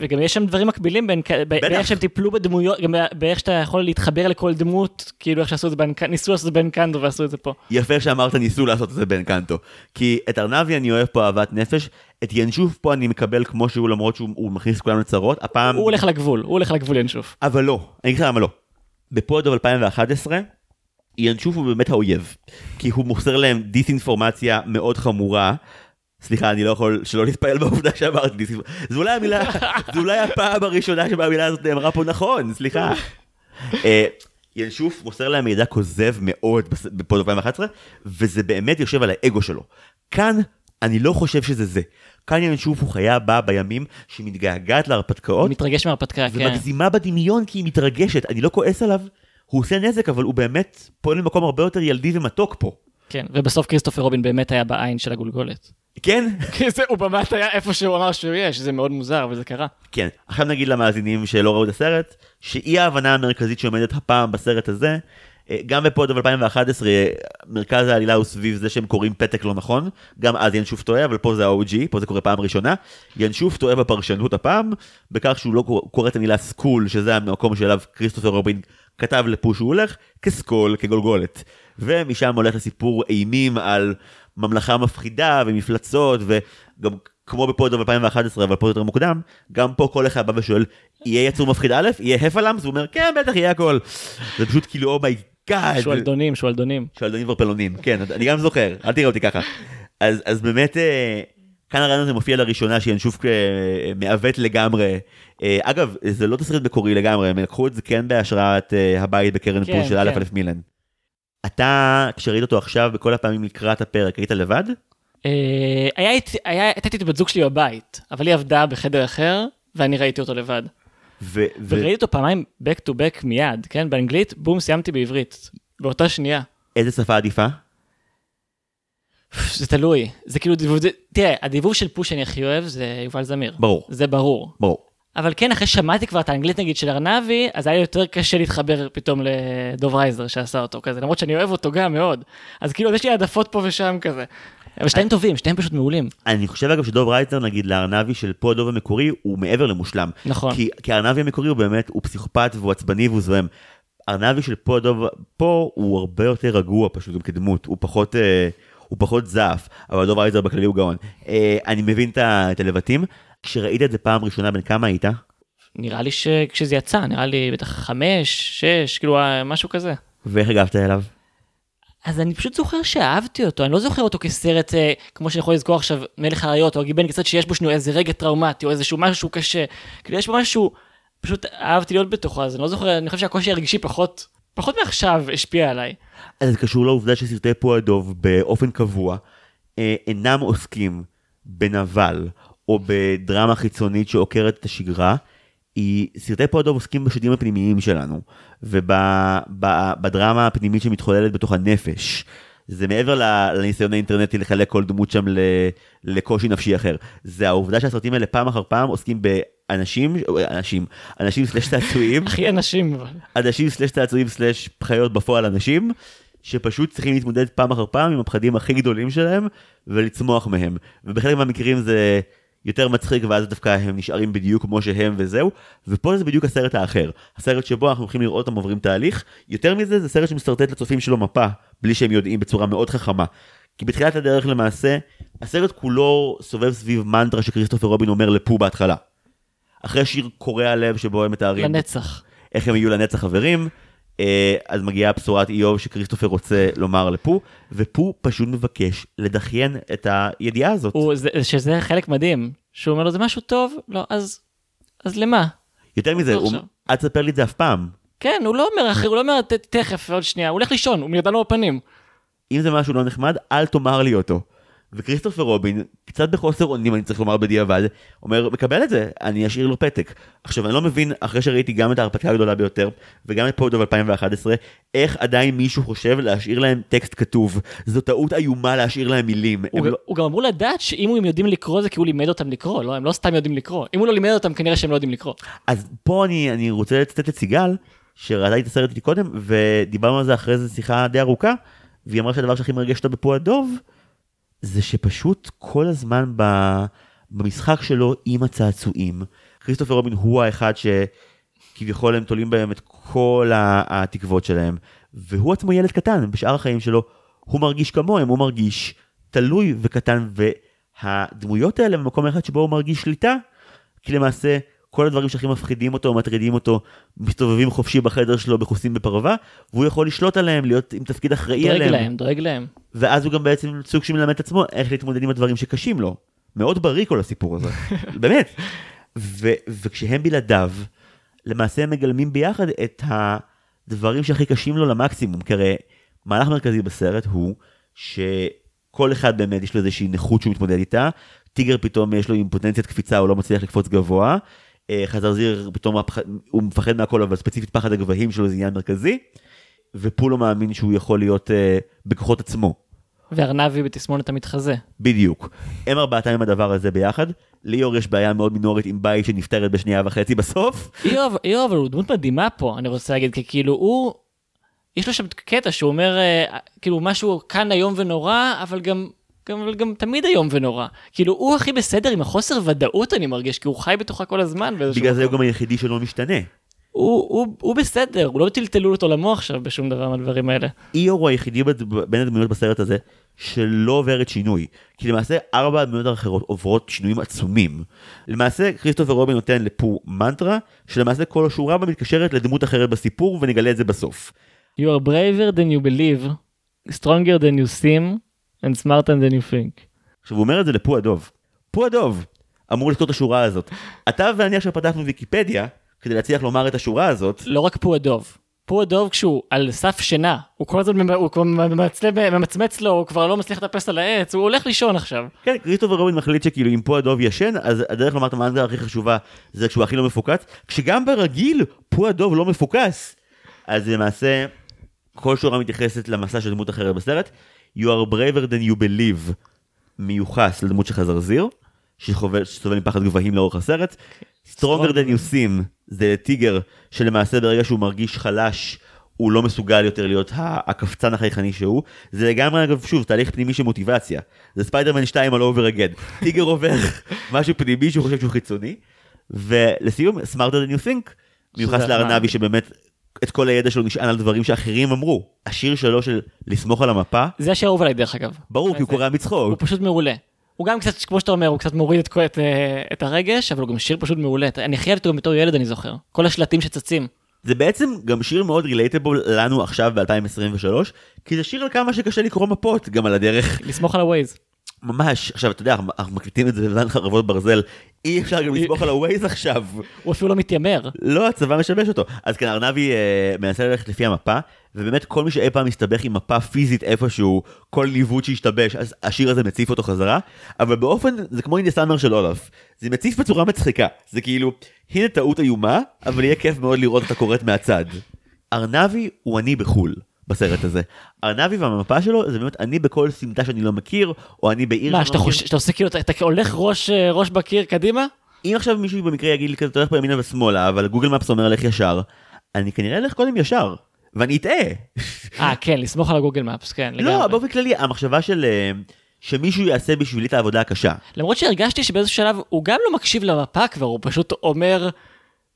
וגם יש שם דברים מקבילים בין, באיך שהם טיפלו בדמויות, גם באיך שאתה יכול להתחבר לכל דמות, כאילו איך שעשו את זה, באנק- ניסו לעשות את זה באנקנדו ועשו את זה פה. יפה שאמרת ניסו לעשות את זה באנקנטו. כי את ארנבי אני אוהב פה אהבת נפש, את ינשוף פה אני מקבל כמו שהוא למרות שהוא הוא מכניס כולם לצרות, הפעם... הוא הולך לגבול, הוא הולך לגבול ינשוף. אבל לא, אני אגיד לך למה לא. בפודו 2011, ינשוף הוא באמת האויב. כי הוא מוסר להם דיסאינפורמציה מאוד חמורה. סליחה, אני לא יכול שלא להתפעל בעובדה שאמרתי דיסאינפורמציה. זו אולי המילה, זו אולי הפעם הראשונה שבה המילה הזאת נאמרה פה נכון, סליחה. אה, ינשוף מוסר להם מידע כוזב מאוד בפוד 2011, וזה באמת יושב על האגו שלו. כאן, אני לא חושב שזה זה. כאן ינשוף הוא חיה באה בימים שמתגעגעת להרפתקאות, מתרגש מההרפתקה, כן. ומגזימה בדמיון כי היא מתרגשת, אני לא כועס עליו, הוא עושה נזק, אבל הוא באמת פועל במקום הרבה יותר ילדי ומתוק פה. כן, ובסוף כריסטופר רובין באמת היה בעין של הגולגולת. כן? כי זה, הוא באמת היה איפה שהוא אמר שהוא יהיה, שזה מאוד מוזר, אבל זה קרה. כן. עכשיו נגיד למאזינים שלא ראו את הסרט, שאי ההבנה המרכזית שעומדת הפעם בסרט הזה, גם בפו הדב 2011 אה, מרכז העלילה הוא סביב זה שהם קוראים פתק לא נכון, גם אז ינשוף טועה, אבל פה זה ה-OG, פה זה קורה פעם ראשונה. ינשוף טועה בפרשנות הפעם, בכך שהוא לא קורא- את המילה school, שזה המקום שאליו כריסטופר רובין כתב לפו שהוא הולך, כ skull, כגולגולת. ומשם הולך לסיפור אימים על ממלכה מפחידה ומפלצות, וגם כמו בפו הדב 2011, אבל פה יותר מוקדם, גם פה כל אחד בא ושואל, יהיה יצור מפחיד א', יהיה heffalumps? הוא אומר, כן, בטח, יהיה הכל. זה פשוט כאילו, oh my god. שועלדונים, שועלדונים. שועלדונים ורפלונים, כן, אני גם זוכר, אל תראה אותי ככה. אז, אז באמת, אה, כאן הרעיון הזה מופיע לראשונה שינשוף אה, מעוות לגמרי. אה, אגב, זה לא תסריט מקורי לגמרי, הם לקחו את זה כן בהשראת הבית בקרן כן, פוש של א' כן. א' מילן. אתה, כשראית אותו עכשיו בכל הפעמים לקראת הפרק, היית לבד? הייתה איתי בת זוג שלי בבית, אבל היא עבדה בחדר אחר, ואני ראיתי אותו לבד. ו- וראיתי אותו פעמיים back to back מיד, כן? באנגלית, בום, סיימתי בעברית. באותה שנייה. איזה שפה עדיפה? זה תלוי. זה כאילו דיבוב, זה- תראה, הדיבוב של פוש שאני הכי אוהב זה יובל זמיר. ברור, זה ברור. ברור. אבל כן, אחרי ששמעתי כבר את האנגלית נגיד של ארנבי, אז היה לי יותר קשה להתחבר פתאום לדוב רייזר שעשה אותו כזה, למרות שאני אוהב אותו גם מאוד. אז כאילו, יש לי העדפות פה ושם כזה. אבל שתיהם טובים, שתיהם פשוט מעולים. אני חושב אגב שדוב רייטר נגיד לארנבי של פה הדוב המקורי הוא מעבר למושלם. נכון. כי, כי הארנבי המקורי הוא באמת, הוא פסיכופת והוא עצבני והוא זוהם. ארנבי של פה הדוב, פה הוא הרבה יותר רגוע פשוט גם כדמות, הוא פחות, אה, הוא פחות זעף, אבל דוב רייטר בכללי הוא גאון. אה, אני מבין את את הלבטים. כשראית את זה פעם ראשונה, בן כמה היית? נראה לי שכשזה יצא, נראה לי בטח חמש, שש, כאילו אה, משהו כזה. ואיך הגבת אליו? אז אני פשוט זוכר שאהבתי אותו, אני לא זוכר אותו כסרט, אה, כמו שאני יכול לזכור עכשיו, מלך האריות, או הגיבן קצת שיש בו שנו איזה רגע טראומטי, או איזשהו משהו שהוא קשה. כאילו יש בו משהו, פשוט אהבתי להיות בתוכו, אז אני לא זוכר, אני חושב שהקושי הרגשי פחות, פחות מעכשיו השפיע עליי. אז זה קשור לעובדה שסרטי פה הדוב באופן קבוע אה, אינם עוסקים בנבל או בדרמה חיצונית שעוקרת את השגרה. היא, סרטי פה הדוב עוסקים בשדים הפנימיים שלנו ובדרמה הפנימית שמתחוללת בתוך הנפש. זה מעבר לניסיון האינטרנטי לחלק כל דמות שם לקושי נפשי אחר. זה העובדה שהסרטים האלה פעם אחר פעם עוסקים באנשים, אנשים, אנשים סלש צעצועים. הכי אנשים. אנשים סלש צעצועים סלש חיות בפועל אנשים, שפשוט צריכים להתמודד פעם אחר פעם עם הפחדים הכי גדולים שלהם ולצמוח מהם. ובחלק מהמקרים זה יותר מצחיק ואז דווקא הם נשארים בדיוק כמו שהם וזהו, ופה זה בדיוק הסרט האחר. הסרט שבו אנחנו הולכים לראות אותם עוברים תהליך, יותר מזה זה סרט שמשרטט לצופים שלו מפה, בלי שהם יודעים בצורה מאוד חכמה. כי בתחילת הדרך למעשה, הסרט כולו סובב סביב מנטרה שכריסטופר רובין אומר לפו בהתחלה. אחרי שיר קורע לב שבו הם מתארים לנצח. איך הם יהיו לנצח חברים. אה, אז מגיעה בשורת איוב שכריסטופר רוצה לומר לפו, ופו פשוט מבקש לדחיין את הידיעה הזאת. הוא, זה, שזה חלק מדהים, שהוא אומר לו זה משהו טוב, לא, אז, אז למה? יותר מזה, הוא. אל תספר לי את זה אף פעם. כן, הוא לא אומר אחרי, הוא לא אומר "ת- תכף, עוד שנייה, הוא הולך לישון, הוא מידענו בפנים. אם זה משהו לא נחמד, אל תאמר לי אותו. וכריסטופר רובין, קצת בחוסר אונים, אני צריך לומר בדיעבד, אומר, מקבל את זה, אני אשאיר לו פתק. עכשיו, אני לא מבין, אחרי שראיתי גם את ההרפתקה הגדולה ביותר, וגם את פודוב 2011, איך עדיין מישהו חושב להשאיר להם טקסט כתוב. זו טעות איומה להשאיר להם מילים. הוא, לא... הוא גם אמור לדעת שאם הם יודעים לקרוא זה כי הוא לימד אותם לקרוא, לא? הם לא סתם יודעים לקרוא. אם הוא לא לימד אותם, כנראה שהם לא יודעים לקרוא. אז פה אני, אני רוצה לצטט את סיגל, שראתה את הסרט איתי קודם, ודיברנו על זה אחרי זה שיחה די ארוכה, והיא אמרה שהדבר שהכי מרגש אותה בפועל דוב, זה שפשוט כל הזמן במשחק שלו עם הצעצועים, כריסטופר רובין הוא האחד שכביכול הם תולים בהם את כל התקוות שלהם, והוא עצמו ילד קטן, בשאר החיים שלו הוא מרגיש כמוהם, הוא מרגיש תלוי וקטן, והדמויות האלה במקום אחד שבו הוא מרגיש שליטה, כי למעשה כל הדברים שהכי מפחידים אותו או מטרידים אותו מסתובבים חופשי בחדר שלו בחוסים בפרווה והוא יכול לשלוט עליהם להיות עם תפקיד אחראי דואג עליהם להם, דואג להם. ואז הוא גם בעצם סוג שמלמד את עצמו איך להתמודד עם הדברים שקשים לו. מאוד בריא כל הסיפור הזה, באמת. ו- וכשהם בלעדיו, למעשה הם מגלמים ביחד את הדברים שהכי קשים לו למקסימום, כי הרי מהלך מרכזי בסרט הוא שכל אחד באמת יש לו איזושהי נכות שהוא מתמודד איתה, טיגר פתאום יש לו אימפוטנציית קפיצה, הוא לא מצליח לקפוץ גבוה, חזרזיר פתאום הוא מפחד מהכל, אבל ספציפית פחד הגבהים שלו זה עניין מרכזי, ופולו מאמין שהוא יכול להיות אה, בכוחות עצמו. וארנבי בתסמונת המתחזה. בדיוק. הם ארבעתם עם הדבר הזה ביחד. ליאור יש בעיה מאוד מינורית עם בית שנפתרת בשנייה וחצי בסוף. איוב, אבל הוא דמות מדהימה פה, אני רוצה להגיד, כי כאילו הוא, יש לו שם קטע שהוא אומר, אה, כאילו משהו כאן איום ונורא, אבל גם, גם, אבל גם תמיד איום ונורא. כאילו הוא הכי בסדר עם החוסר ודאות אני מרגיש, כי הוא חי בתוכה כל הזמן בגלל זה הוא. גם היחידי שלא משתנה. הוא, הוא, הוא בסדר, הוא לא טלטלו אותו למוח עכשיו בשום דבר מהדברים האלה. איור הוא היחידי בין הדמויות בסרט הזה שלא עוברת שינוי. כי למעשה ארבע הדמויות האחרות עוברות שינויים עצומים. למעשה כריסטופר רובין נותן לפו מנטרה, שלמעשה כל השורה בה מתקשרת לדמות אחרת בסיפור ונגלה את זה בסוף. You are braver than you believe, stronger than you seem, and smarter than you think. עכשיו הוא אומר את זה לפו הדוב. פו הדוב אמור לכתוב את השורה הזאת. אתה ואני עכשיו פתחנו ויקיפדיה כדי להצליח לומר את השורה הזאת. לא רק פועדוב. פועדוב כשהוא על סף שינה, הוא כל הזמן, הוא כבר ממצמץ לו, הוא כבר לא מצליח לטפס על העץ, הוא הולך לישון עכשיו. כן, כריסטופר רובין מחליט שכאילו אם פה הדוב ישן, אז הדרך לומר את המנגה הכי חשובה זה כשהוא הכי לא מפוקס, כשגם ברגיל פה הדוב לא מפוקס. אז למעשה, כל שורה מתייחסת למסע של דמות אחרת בסרט. You are braver than you believe מיוחס לדמות של חזרזיר, שסובל מפחד גבהים לאורך הסרט. Stronger than you seem זה טיגר, שלמעשה ברגע שהוא מרגיש חלש, הוא לא מסוגל יותר להיות הקפצן החייכני שהוא. זה לגמרי, אגב, שוב, תהליך פנימי של מוטיבציה. זה ספיידרמן 2 all over again. טיגר עובר משהו פנימי שהוא חושב שהוא חיצוני. ולסיום, smarter than you think, מיוחס לארנבי. שבאמת את כל הידע שלו נשען על דברים שאחרים אמרו. השיר שלו של לסמוך על המפה, זה השיר האהוב עליי דרך אגב. ברור כי הוא זה- קורע הוא מצחוק. פשוט מעולה. הוא גם קצת, כמו שאתה אומר, הוא קצת מוריד את, כל- את, אה, את הרגש, אבל הוא גם שיר פשוט מעולה. אני הכי אהבתי אותו בתור ילד, אני זוכר. כל השלטים שצצים. זה בעצם גם שיר מאוד רילייטבול לנו עכשיו ב-2023, כי זה שיר על כמה שקשה לקרוא מפות גם על הדרך. לסמוך על הווייז. ממש, עכשיו אתה יודע, אנחנו מקליטים את זה בזמן חרבות ברזל, אי אפשר גם לסמוך על הווייז עכשיו. הוא אפילו לא מתיימר. לא, הצבא משבש אותו. אז כן, ארנבי אה, מנסה ללכת לפי המפה, ובאמת כל מי שאי פעם מסתבך עם מפה פיזית איפשהו, כל ניווט שהשתבש, אז השיר הזה מציף אותו חזרה, אבל באופן, זה כמו אינדי סאמר של אולף. זה מציף בצורה מצחיקה. זה כאילו, הנה טעות איומה, אבל יהיה כיף מאוד לראות אותה קורית מהצד. ארנבי הוא אני בחו"ל. בסרט הזה. ארנבי והמפה שלו זה באמת אני בכל סמטה שאני לא מכיר, או אני בעיר מה, שאתה לא. חושב, שאתה עושה כאילו, אתה- הולך ראש, אה, ראש בקיר קדימה? אם עכשיו מישהו במקרה יגיד לי כזה, אתה הולך פה ימינה ושמאלה, אבל גוגל מפס אומר לך ישר, אני כנראה אלך קודם ישר, ואני אטעה. אה, כן, לסמוך על הגוגל מפס, כן, לא, לגמרי. באופן כללי, המחשבה של אה, שמישהו יעשה בשבילי את העבודה הקשה. למרות שהרגשתי שבאיזשהו שלב הוא גם לא מקשיב למפה כבר, הוא פשוט אומר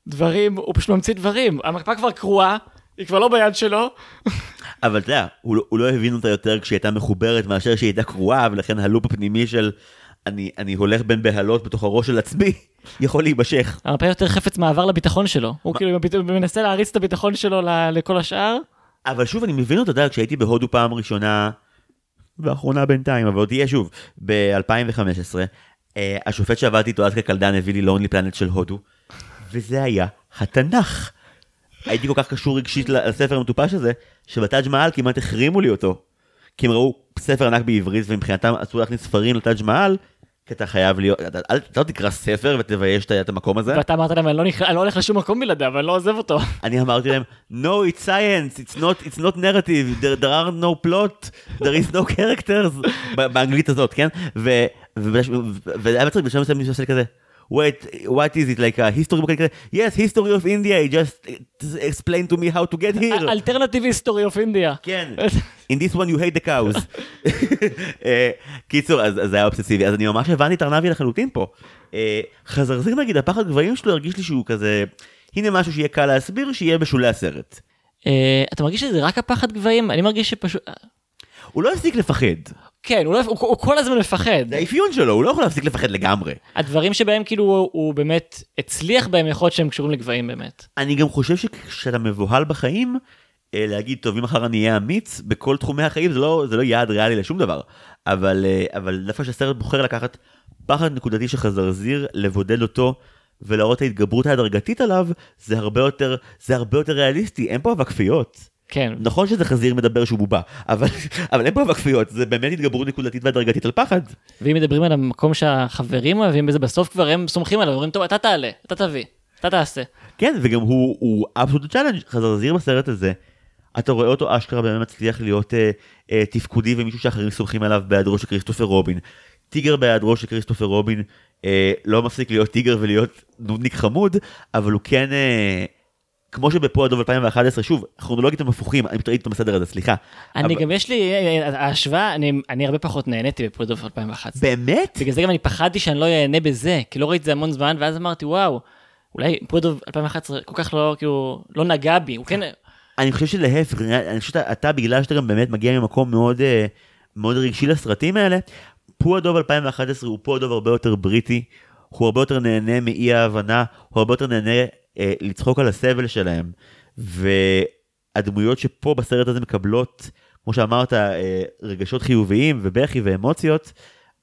דברים, הוא פשוט ממציא דברים. המפה כבר קרועה, היא כבר לא ביד שלו. אבל אתה יודע, הוא, לא- הוא לא הבין אותה יותר כשהיא הייתה מחוברת מאשר שהיא הייתה קרועה, ולכן הלופ הפנימי של אני, אני הולך בין בהלות בתוך הראש של עצמי, יכול להימשך. הרבה יותר חפץ מעבר לביטחון שלו. הוא כאילו מנסה להריץ את הביטחון שלו ל- לכל השאר. אבל שוב אני מבין אותו, אתה יודע, כשהייתי בהודו פעם ראשונה, ואחרונה בינתיים, אבל עוד תהיה שוב, ב-2015, אה, השופט שעבדתי איתו אז כקלדן הביא לי לונלי פלנט של הודו, וזה היה התנ"ך. הייתי כל כך קשור רגשית לספר המטופש הזה, שבטאג' מעל כמעט החרימו לי אותו. כי הם ראו ספר ענק בעברית, ומבחינתם אסור להכניס ספרים לטאג' מעל, כי אתה חייב להיות, אתה, אל, אתה לא תקרא ספר ותבייש את- המקום הזה. ואתה אמרת להם, אני לא נכ- אני לא הולך לשום מקום בלעדיו, אני לא עוזב אותו. אני אמרתי להם, no, it's science, it's not, it's not narrative, there, there are no plot, there is no characters, באנגלית הזאת, כן? והיה מצחיק, בשלב מסוים מישהו עושה לי כזה, wait, what is it, like a history book, yes, history of India, just explain to me how to get here. alternative history of India. כן, in this one you hate the cows. אה, קיצור, אז זה היה אובססיבי, אז אני ממש הבנתי את ארנבי לחלוטין פה. אה, חזרזיר נגיד, הפחד גבהים שלו הרגיש לי שהוא כזה, הנה משהו שיהיה קל להסביר, שיהיה בשולי הסרט. אה, אתה מרגיש שזה רק הפחד גבהים? אני מרגיש שפשוט... הוא לא הפסיק לפחד, כן, הוא, לא, הוא, הוא כל הזמן מפחד. זה האפיון שלו, הוא לא יכול להפסיק לפחד לגמרי. הדברים שבהם כאילו הוא, הוא באמת הצליח בהם, יכול להיות שהם קשורים לגבהים באמת. אני גם חושב שכשאתה מבוהל בחיים, אה, להגיד טוב אם מחר אני אהיה אמיץ בכל תחומי החיים זה לא זה לא יעד ריאלי לשום דבר אבל אה, אבל דווקא שהסרט בוחר לקחת פחד נקודתי של חזרזיר לבודד אותו ולהראות ההתגברות ההדרגתית עליו זה הרבה יותר זה הרבה יותר ריאליסטי אין פה אבק כפיות. כן. נכון שזה חזיר מדבר שהוא בובה אבל אבל אין פה אבק כפיות זה באמת התגברות נקודתית והדרגתית על פחד. ואם מדברים על המקום שהחברים אוהבים בזה, בסוף כבר הם סומכים עליו, אומרים, טוב, אתה תעלה, אתה תביא, אתה תעשה. כן וגם הוא הוא absolute challenge חזרזיר בסרט הזה. אתה רואה אותו אשכרה באמת מצליח להיות אה, אה, תפקודי ומישהו שאחרים סומכים עליו בהיעדרו של כריסטופר רובין. טיגר בהיעדרו של כריסטופר רובין אה, לא מפסיק להיות טיגר ולהיות נודניק חמוד אבל הוא כן אה, כמו שבפועל הדוב 2011 שוב כרונולוגית הם הפוכים אני פתאום איתם בסדר הזה סליחה. אני אבל- גם יש לי, אה, אה, ההשוואה, אני, אני הרבה פחות נהניתי בפרודוף 2011. באמת? בגלל זה גם אני פחדתי שאני לא אהנה בזה, כי לא ראיתי את זה המון זמן, ואז אמרתי, וואו, אולי פרודוב 2011 כל כך לא, כאילו, לא נגע בי, הוא כן, אני חושב שלהפך, אני חושב שאתה בגלל שאתה גם באמת מגיע ממקום מאוד אה, מאוד רגשי לסרטים האלה, פו הדוב 2011 הוא פו הדוב הרבה יותר בריטי, הוא הרבה יותר נהנה מאי ההבנה, הוא הרבה יותר נהנה אה, לצחוק על הסבל שלהם, והדמויות שפה בסרט הזה מקבלות, כמו שאמרת, אה, רגשות חיוביים ובכי ואמוציות,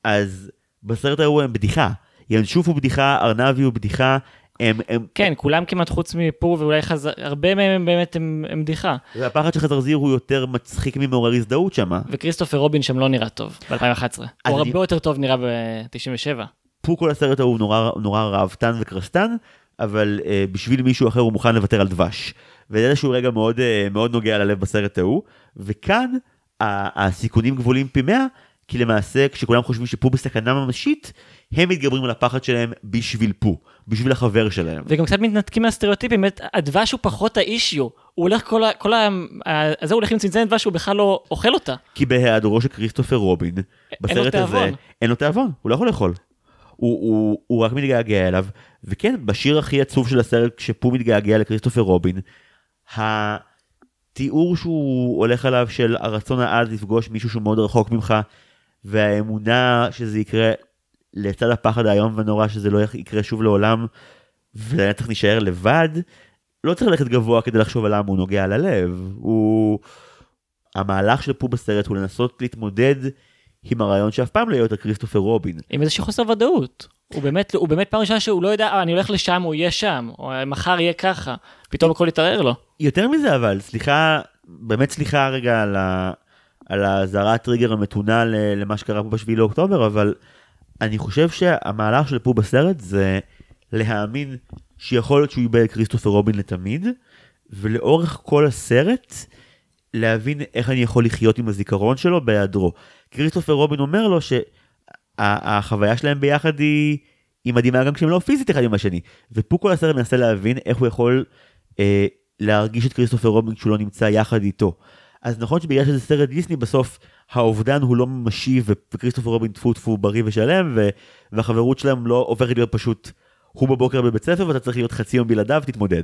אז בסרט ההוא הם בדיחה. ינשוף הוא בדיחה, ארנבי הוא בדיחה, הם, הם, כן, כולם כמעט חוץ מפור ואולי חזר, הרבה מהם הם באמת הם, הם בדיחה. והפחד של חזרזיר הוא יותר מצחיק ממעורר הזדהות שמה. וכריסטופר רובין שם לא נראה טוב ב-2011. הוא אני- הרבה יותר טוב נראה ב-97. פה כל הסרט ההוא נורא, נורא ראוותן וקרסטן, אבל אה, בשביל מישהו אחר הוא מוכן לוותר על דבש. וזה איזשהו רגע מאוד, אה, מאוד נוגע ללב בסרט ההוא, וכאן ה- הסיכונים גבולים פי 100, כי למעשה כשכולם חושבים שפו בסכנה ממשית, הם מתגברים על הפחד שלהם בשביל פו, בשביל החבר שלהם. וגם קצת מתנתקים מהסטריאוטיפים, באמת, הדבש הוא פחות האישיו. הוא הולך כל ה... כל ה... זה הוא הולך עם צנצנת דבש, הוא בכלל לא אוכל אותה. כי בהיעדרו של כריסטופר רובין, בסרט הזה. אין לו תיאבון, הוא לא יכול לאכול. הוא, הוא, הוא רק מתגעגע אליו, וכן, בשיר הכי עצוב של הסרט, כשפו מתגעגע לכריסטופר רובין, התיאור שהוא הולך עליו של הרצון העז לפגוש מישהו שהוא מאוד רחוק ממך, והאמונה שזה יקרה לצד הפחד האיום ונורא שזה לא יקרה שוב לעולם, ולנצח נשאר לבד, לא צריך ללכת גבוה כדי לחשוב על למה הוא נוגע ללב. הוא... המהלך של פו בסרט הוא לנסות להתמודד עם הרעיון שאף פעם לא יהיה יותר כריסטופר רובין. עם איזושהי חוסר ודאות. הוא באמת, הוא באמת פעם ראשונה שהוא לא יודע, אה, אני הולך לשם, הוא יהיה שם, או מחר יהיה ככה. פתאום הכל יתערער לו. יותר מזה אבל, סליחה, באמת סליחה רגע על, ה... על הזרת טריגר המתונה. למה שקרה פה בשביעי לאוקטובר, אבל אני חושב שהמהלך של פו בסרט זה להאמין שיכול להיות שהוא איבד את כריסטופר רובין לתמיד, ולאורך כל הסרט להבין איך אני יכול לחיות עם הזיכרון שלו בהיעדרו. כריסטופר רובין אומר לו שהחוויה שלהם ביחד היא, היא מדהימה גם כשהם לא פיזית אחד עם השני. כל הסרט מנסה להבין איך הוא יכול אה, להרגיש את כריסטופר רובין כשהוא לא נמצא יחד איתו. אז נכון שבגלל שזה סרט דיסני בסוף האובדן הוא לא ממשי וכריסטופר רובין טפו טפו בריא ושלם ו- והחברות שלהם לא הופכת להיות פשוט הוא בבוקר בבית ספר ואתה צריך להיות חצי יום בלעדיו תתמודד.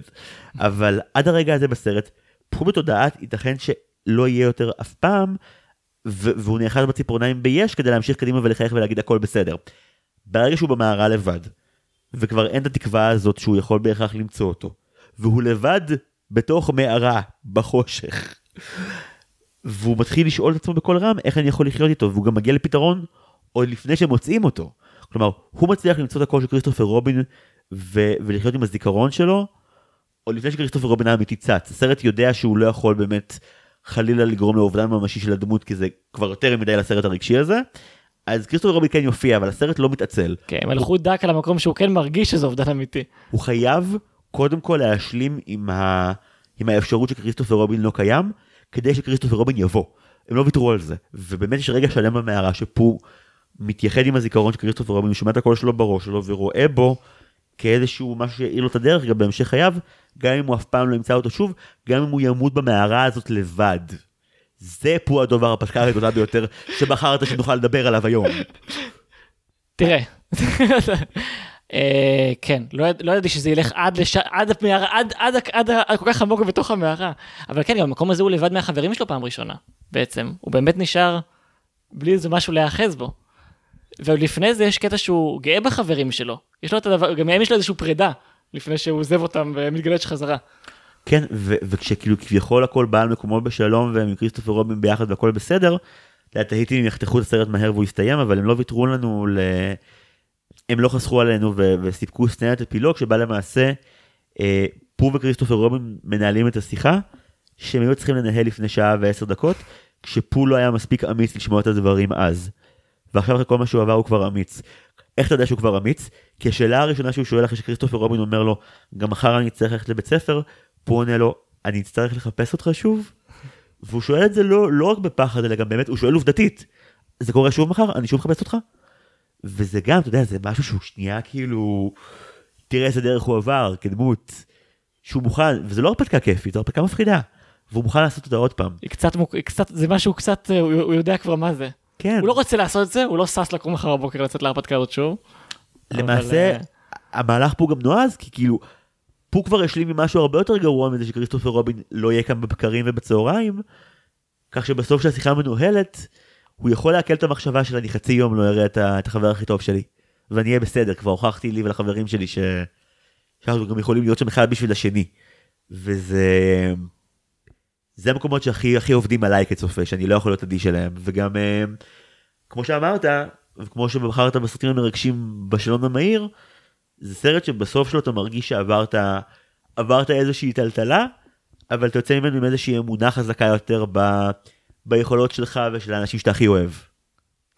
אבל עד הרגע הזה בסרט פחו בתודעת ייתכן שלא יהיה יותר אף פעם ו- והוא נאחז בציפורניים ביש כדי להמשיך קדימה ולחייך ולהגיד הכל בסדר. ברגע שהוא במערה לבד וכבר אין את התקווה הזאת שהוא יכול בהכרח למצוא אותו. והוא לבד בתוך מערה, בחושך. והוא מתחיל לשאול את עצמו בקול רם איך אני יכול לחיות איתו, והוא גם מגיע לפתרון עוד לפני שמוצאים אותו. כלומר, הוא מצליח למצוא את הקול של כריסטופר רובין ו- ולחיות עם הזיכרון שלו, עוד לפני שכריסטופר רובין האמיתי צץ. הסרט יודע שהוא לא יכול באמת חלילה לגרום לאובדן ממשי של הדמות, כי זה כבר יותר מדי לסרט הרגשי הזה. אז כריסטופר רובין כן יופיע, אבל הסרט לא מתעצל. כן, הם הלכו דק על המקום שהוא כן מרגיש שזה אובדן אמיתי. הוא חייב קודם כל להשלים עם, ה... עם האפשרות שכריסטופר רובין לא קיים, כדי שכריסטופר רובין יבוא. הם לא ויתרו על זה. ובאמת יש רגע שלם במערה שפו מתייחד עם הזיכרון של כריסטופר רובין, הוא שומע את הקול שלו בראש שלו ורואה בו כאיזשהו משהו שיעיר לו את הדרך גם בהמשך חייו, גם אם הוא אף פעם לא ימצא אותו שוב, גם אם הוא ימות במערה הזאת לבד. זה פה הדבר הפסקה הגדולה ביותר שבחרת שנוכל לדבר עליו היום. תראה. אה, כן, לא לא ידעתי שזה ילך עד לש... עד המערה, עד, כל כך עמוק בתוך המערה. אבל כן, גם המקום הזה הוא לבד מהחברים שלו פעם ראשונה, בעצם. הוא באמת נשאר בלי איזה משהו להיאחז בו. ולפני זה יש קטע שהוא גאה בחברים שלו. יש לו את הדבר, גם מהם יש לו איזושהי פרידה, לפני שהוא עוזב אותם ומתגלש חזרה. כן, ו- וכשכאילו כביכול הכל בא על מקומו בשלום והם עם כריסטופר רובין ביחד והכל בסדר, תהיתי אם יחתכו את הסרט מהר והוא יסתיים, אבל הם לא ויתרו לנו, ל... הם לא חסכו עלינו ו- וסיפקו סצנת אפילוג שבה למעשה אה, פו וכריסטופר רובין מנהלים את השיחה שהם היו צריכים לנהל לפני שעה ועשר דקות, כשפו לא היה מספיק אמיץ לשמוע את הדברים אז. ועכשיו אחרי כל מה שהוא עבר הוא כבר אמיץ. איך אתה יודע שהוא כבר אמיץ? כי השאלה הראשונה שהוא שואל אחרי שכריסטופר רובין אומר לו, גם מחר אני אצטרך ללכת לבית ספר, פה עונה לו, אני אצטרך לחפש אותך שוב? והוא שואל את זה לא, לא רק בפחד, אלא גם באמת, הוא שואל עובדתית. זה קורה שוב מחר? אני שוב מחפש אותך? וזה גם, אתה יודע, זה משהו שהוא שנייה כאילו, תראה איזה דרך הוא עבר כדמות, שהוא מוכן, וזה לא הרפתקה כיפית, זו הרפתקה מפחידה. והוא מוכן לעשות אותה עוד פעם. קצת, קצת, זה משהו קצת, אה, הוא, הוא יודע כבר מה זה. כן. הוא לא רוצה לעשות את זה, הוא לא שש לקום מחר בבוקר לצאת להרפתקה הזאת שוב. למעשה, אבל, המהלך פה גם נועז, כי כאילו, פה כבר השלים עם משהו הרבה יותר גרוע מזה שכריסטופר רובין לא יהיה כאן בבקרים ובצהריים, כך שבסוף שהשיחה מנוהלת, הוא יכול לעכל את המחשבה של אני חצי יום לא אראה את את החבר הכי טוב שלי, ואני אהיה בסדר, כבר הוכחתי לי ולחברים שלי ש... שאנחנו גם יכולים להיות שם אחד בשביל השני. וזה... זה המקומות שהכי הכי עובדים עליי כצופה, שאני לא יכול להיות עדי שלהם, וגם אה, כמו שאמרת, וכמו שבחרת בסרטים המרגשים בשלום המהיר, זה סרט שבסוף שלו אתה מרגיש שעברת עברת איזושהי טלטלה, אבל אתה יוצא ממנו עם איזושהי אמונה חזקה יותר ב, ביכולות שלך ושל האנשים שאתה הכי אוהב.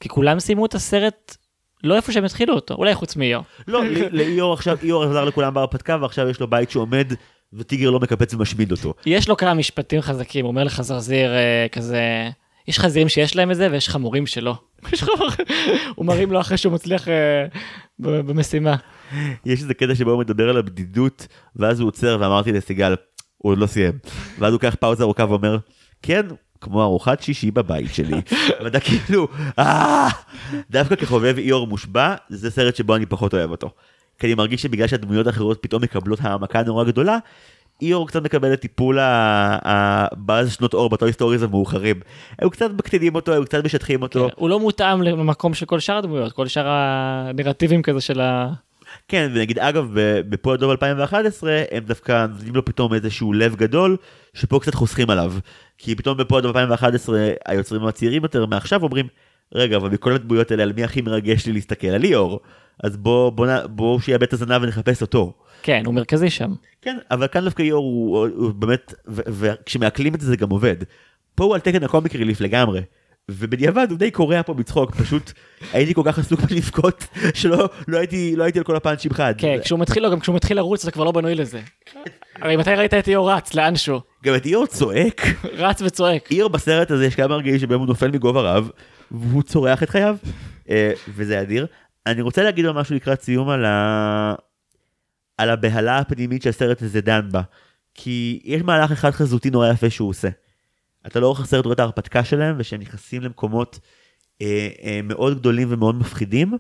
כי כולם סיימו את הסרט לא איפה שהם התחילו אותו, אולי חוץ מאיור. לא, לאיור עכשיו, איור עזר לכולם בהרפתקה ועכשיו יש לו בית שעומד וטיגר לא מקפץ ומשמיד אותו. יש לו כמה משפטים חזקים, הוא אומר לך זרזיר אה, כזה, יש חזירים שיש להם את זה ויש חמורים שלא. הוא מרים לו אחרי שהוא מצליח אה, במשימה. יש איזה קטע שבו הוא מדבר על הבדידות ואז הוא עוצר ואמרתי לסיגל, הוא עוד לא סיים. ואז הוא לוקח פאוזה ארוכה ואומר, כן, כמו ארוחת שישי בבית שלי. ואתה כאילו, אה, דווקא כחובב איה מושבע, זה סרט שבו אני פחות אוהב אותו. כי אני מרגיש שבגלל שהדמויות האחרות פתאום מקבלות העמקה נורא גדולה, איה קצת מקבל את טיפול הבאז שנות אור ב Toy Story-ז המאוחרים. הם קצת מקטינים אותו, הם קצת משטחים אותו. הוא לא מותאם למקום של כל שאר הדמויות, כל שאר הנרטיבים כזה של ה... כן, ונגיד אגב בפועל דוב 2011 הם דווקא נותנים לו פתאום איזשהו לב גדול שפה קצת חוסכים עליו. כי פתאום בפועל דוב 2011 היוצרים הצעירים יותר מעכשיו אומרים רגע אבל מכל הדמויות האלה על מי הכי מרגש לי להסתכל על ליאור אז בוא בוא נ- בוא שיאבד את הזנב ונחפש אותו. כן, הוא מרכזי שם. כן אבל כאן דווקא ליאור הוא, הוא באמת ו- וכשמעכלים את זה זה גם עובד. פה הוא על תקן הקומיק ריליף לגמרי. ובדיעבד הוא די קורע פה מצחוק פשוט הייתי כל כך עסוק בלבכות שלא לא הייתי לא הייתי על כל הפאנצ'ים חד. כן, כשהוא מתחיל, לא, גם כשהוא מתחיל לרוץ אתה כבר לא בנוי לזה. הרי מתי ראית את איור רץ? לאנשהו? גם את איור צועק, רץ וצועק. איור בסרט הזה יש כמה רגעים שבהם הוא נופל מגובה רב, והוא צורח את חייו, אה, וזה אדיר. אני רוצה להגיד לו משהו לקראת סיום על, ה... על הבהלה הפנימית שהסרט הזה דן בה, כי יש מהלך אחד חזותי נורא יפה שהוא עושה. אתה לאורך הסרט רואה את ההרפתקה שלהם, ושהם נכנסים למקומות אה, אה, מאוד גדולים ומאוד מפחידים,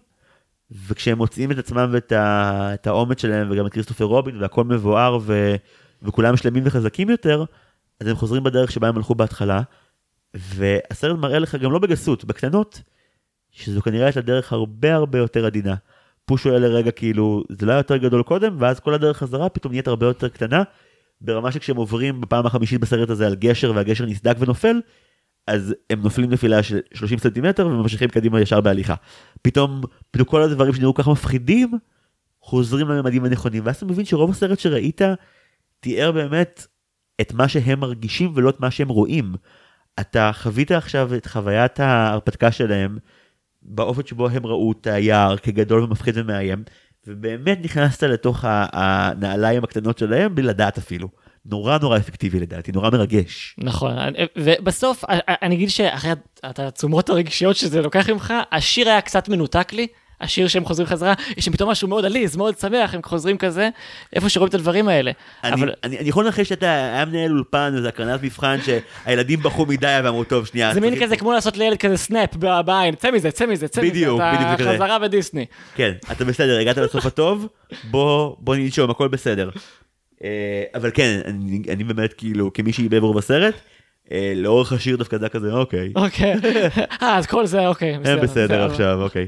וכשהם מוצאים את עצמם ואת ה... את האומץ שלהם, וגם את כריסטופר רובין, והכל מבואר, ו... וכולם שלמים וחזקים יותר, אז הם חוזרים בדרך שבה הם הלכו בהתחלה, והסרט מראה לך גם לא בגסות, בקטנות, שזו כנראה הייתה דרך הרבה הרבה יותר עדינה. הפוש עולה לרגע כאילו זה לא היה יותר גדול קודם ואז כל הדרך חזרה פתאום נהיית הרבה יותר קטנה. ברמה שכשהם עוברים בפעם החמישית בסרט הזה על גשר והגשר נסדק ונופל אז הם נופלים נפילה של 30 סנטימטר וממשיכים קדימה ישר בהליכה. פתאום פתאום כל הדברים שנראו ככה מפחידים חוזרים לממדים הנכונים ואז אתה מבין שרוב הסרט שראית תיאר באמת את מה שהם מרגישים ולא את מה שהם רואים. אתה חווית עכשיו את חוויית ההרפתקה שלהם באופן שבו הם ראו את היער כגדול ומפחיד ומאיים ובאמת נכנסת לתוך הנעליים הקטנות שלהם בלי לדעת אפילו. נורא נורא אפקטיבי לדעתי, נורא מרגש. נכון, ובסוף אני אגיד שאחרי התעצומות הרגשיות שזה לוקח ממך, השיר היה קצת מנותק לי. השיר שהם חוזרים חזרה, יש שם פתאום משהו מאוד עליז, מאוד שמח, הם חוזרים כזה, איפה שרואים את הדברים האלה. אני, אבל אני, אני יכול לנחש שאתה היה מנהל אולפן איזה הקרנת מבחן שהילדים בכו מדי ואמרו טוב שנייה. זה מין כזה כמו לעשות לילד כזה סנאפ בעין, צא מזה, צא מזה, צא מזה, בדיוק, בדיוק אתה כזה. חזרה בדיסני. כן, אתה בסדר, הגעת לסוף הטוב, בוא, בוא ננשום, הכל בסדר. אה, אבל כן, אני, אני באמת כאילו, כמי שאיבד רוב הסרט, אה, לאורך השיר דווקא זה היה כזה, אוקיי, אוקיי, אה, אז כל זה, אוקיי, הם בסדר עכשיו, אוקיי.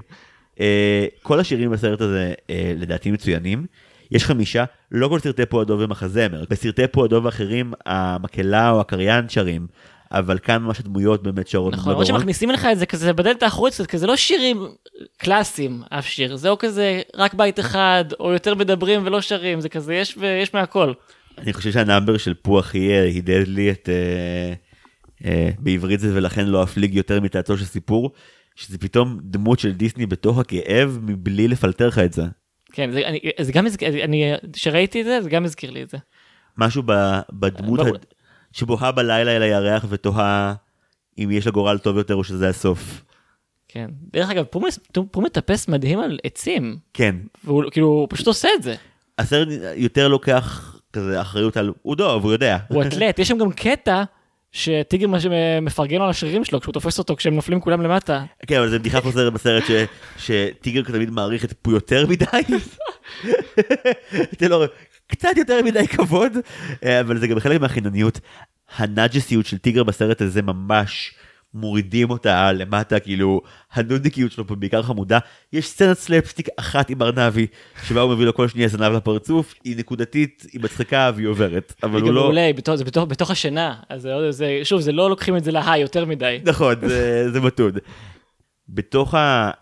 אה, כל השירים בסרט הזה אה, לדעתי מצוינים. יש חמישה, לא כל סרטי פועדוב הם מחזמר. בסרטי פועדוב האחרים המקהלה או הקריין שרים, אבל כאן ממש הדמויות באמת שרות. נכון, למרות. שמכניסים לך את זה כזה בדלת האחורית, כזה לא שירים קלאסיים, אף שיר, זה או כזה רק בית אחד, או יותר מדברים ולא שרים, זה כזה, יש ויש מהכל. אני חושב שהנאמבר של פוח יהיה הידד לי את... אה, אה, בעברית זה ולכן לא אפליג יותר מתעתו של סיפור, שזה פתאום דמות של דיסני בתוך הכאב מבלי לפלטר לך את זה. כן, זה, אני, זה גם, הזכיר- אני, כשראיתי את זה, זה גם הזכיר לי את זה. משהו ב, בדמות לא- הד... שבוהה בלילה אל הירח ותוהה אם יש לה גורל טוב יותר או שזה הסוף. כן. דרך אגב, פום מטפס מדהים על עצים, כן, והוא כאילו, הוא פשוט עושה את זה. הסרט יותר לוקח כזה אחריות על הוא דוב, הוא יודע. הוא אתלט, יש שם גם קטע שטיגר לו על השרירים שלו כשהוא תופס אותו כשהם נופלים כולם למטה. כן, אבל זו בדיחה חוזרת בסרט. שטיגר תמיד מעריך את פו יותר מדי. לו קצת יותר מדי כבוד, אה, אבל זה גם חלק מהחינניות. הנאג'סיות של טיגר בסרט הזה ממש מורידים אותה למטה, כאילו הנודניקיות שלו פה בעיקר חמודה. יש סצנת סלפסטיק אחת עם ארנבי, שבה הוא מביא לו כל שנייה זנב לפרצוף, היא נקודתית, היא מצחיקה והיא עוברת, אבל הוא גם לא... מעולה, בתוך- זה בתוך- בתוך השינה, אז זה שוב, זה לא לוקחים את זה להיי יותר מדי. נכון, זה, זה מתון. בתוך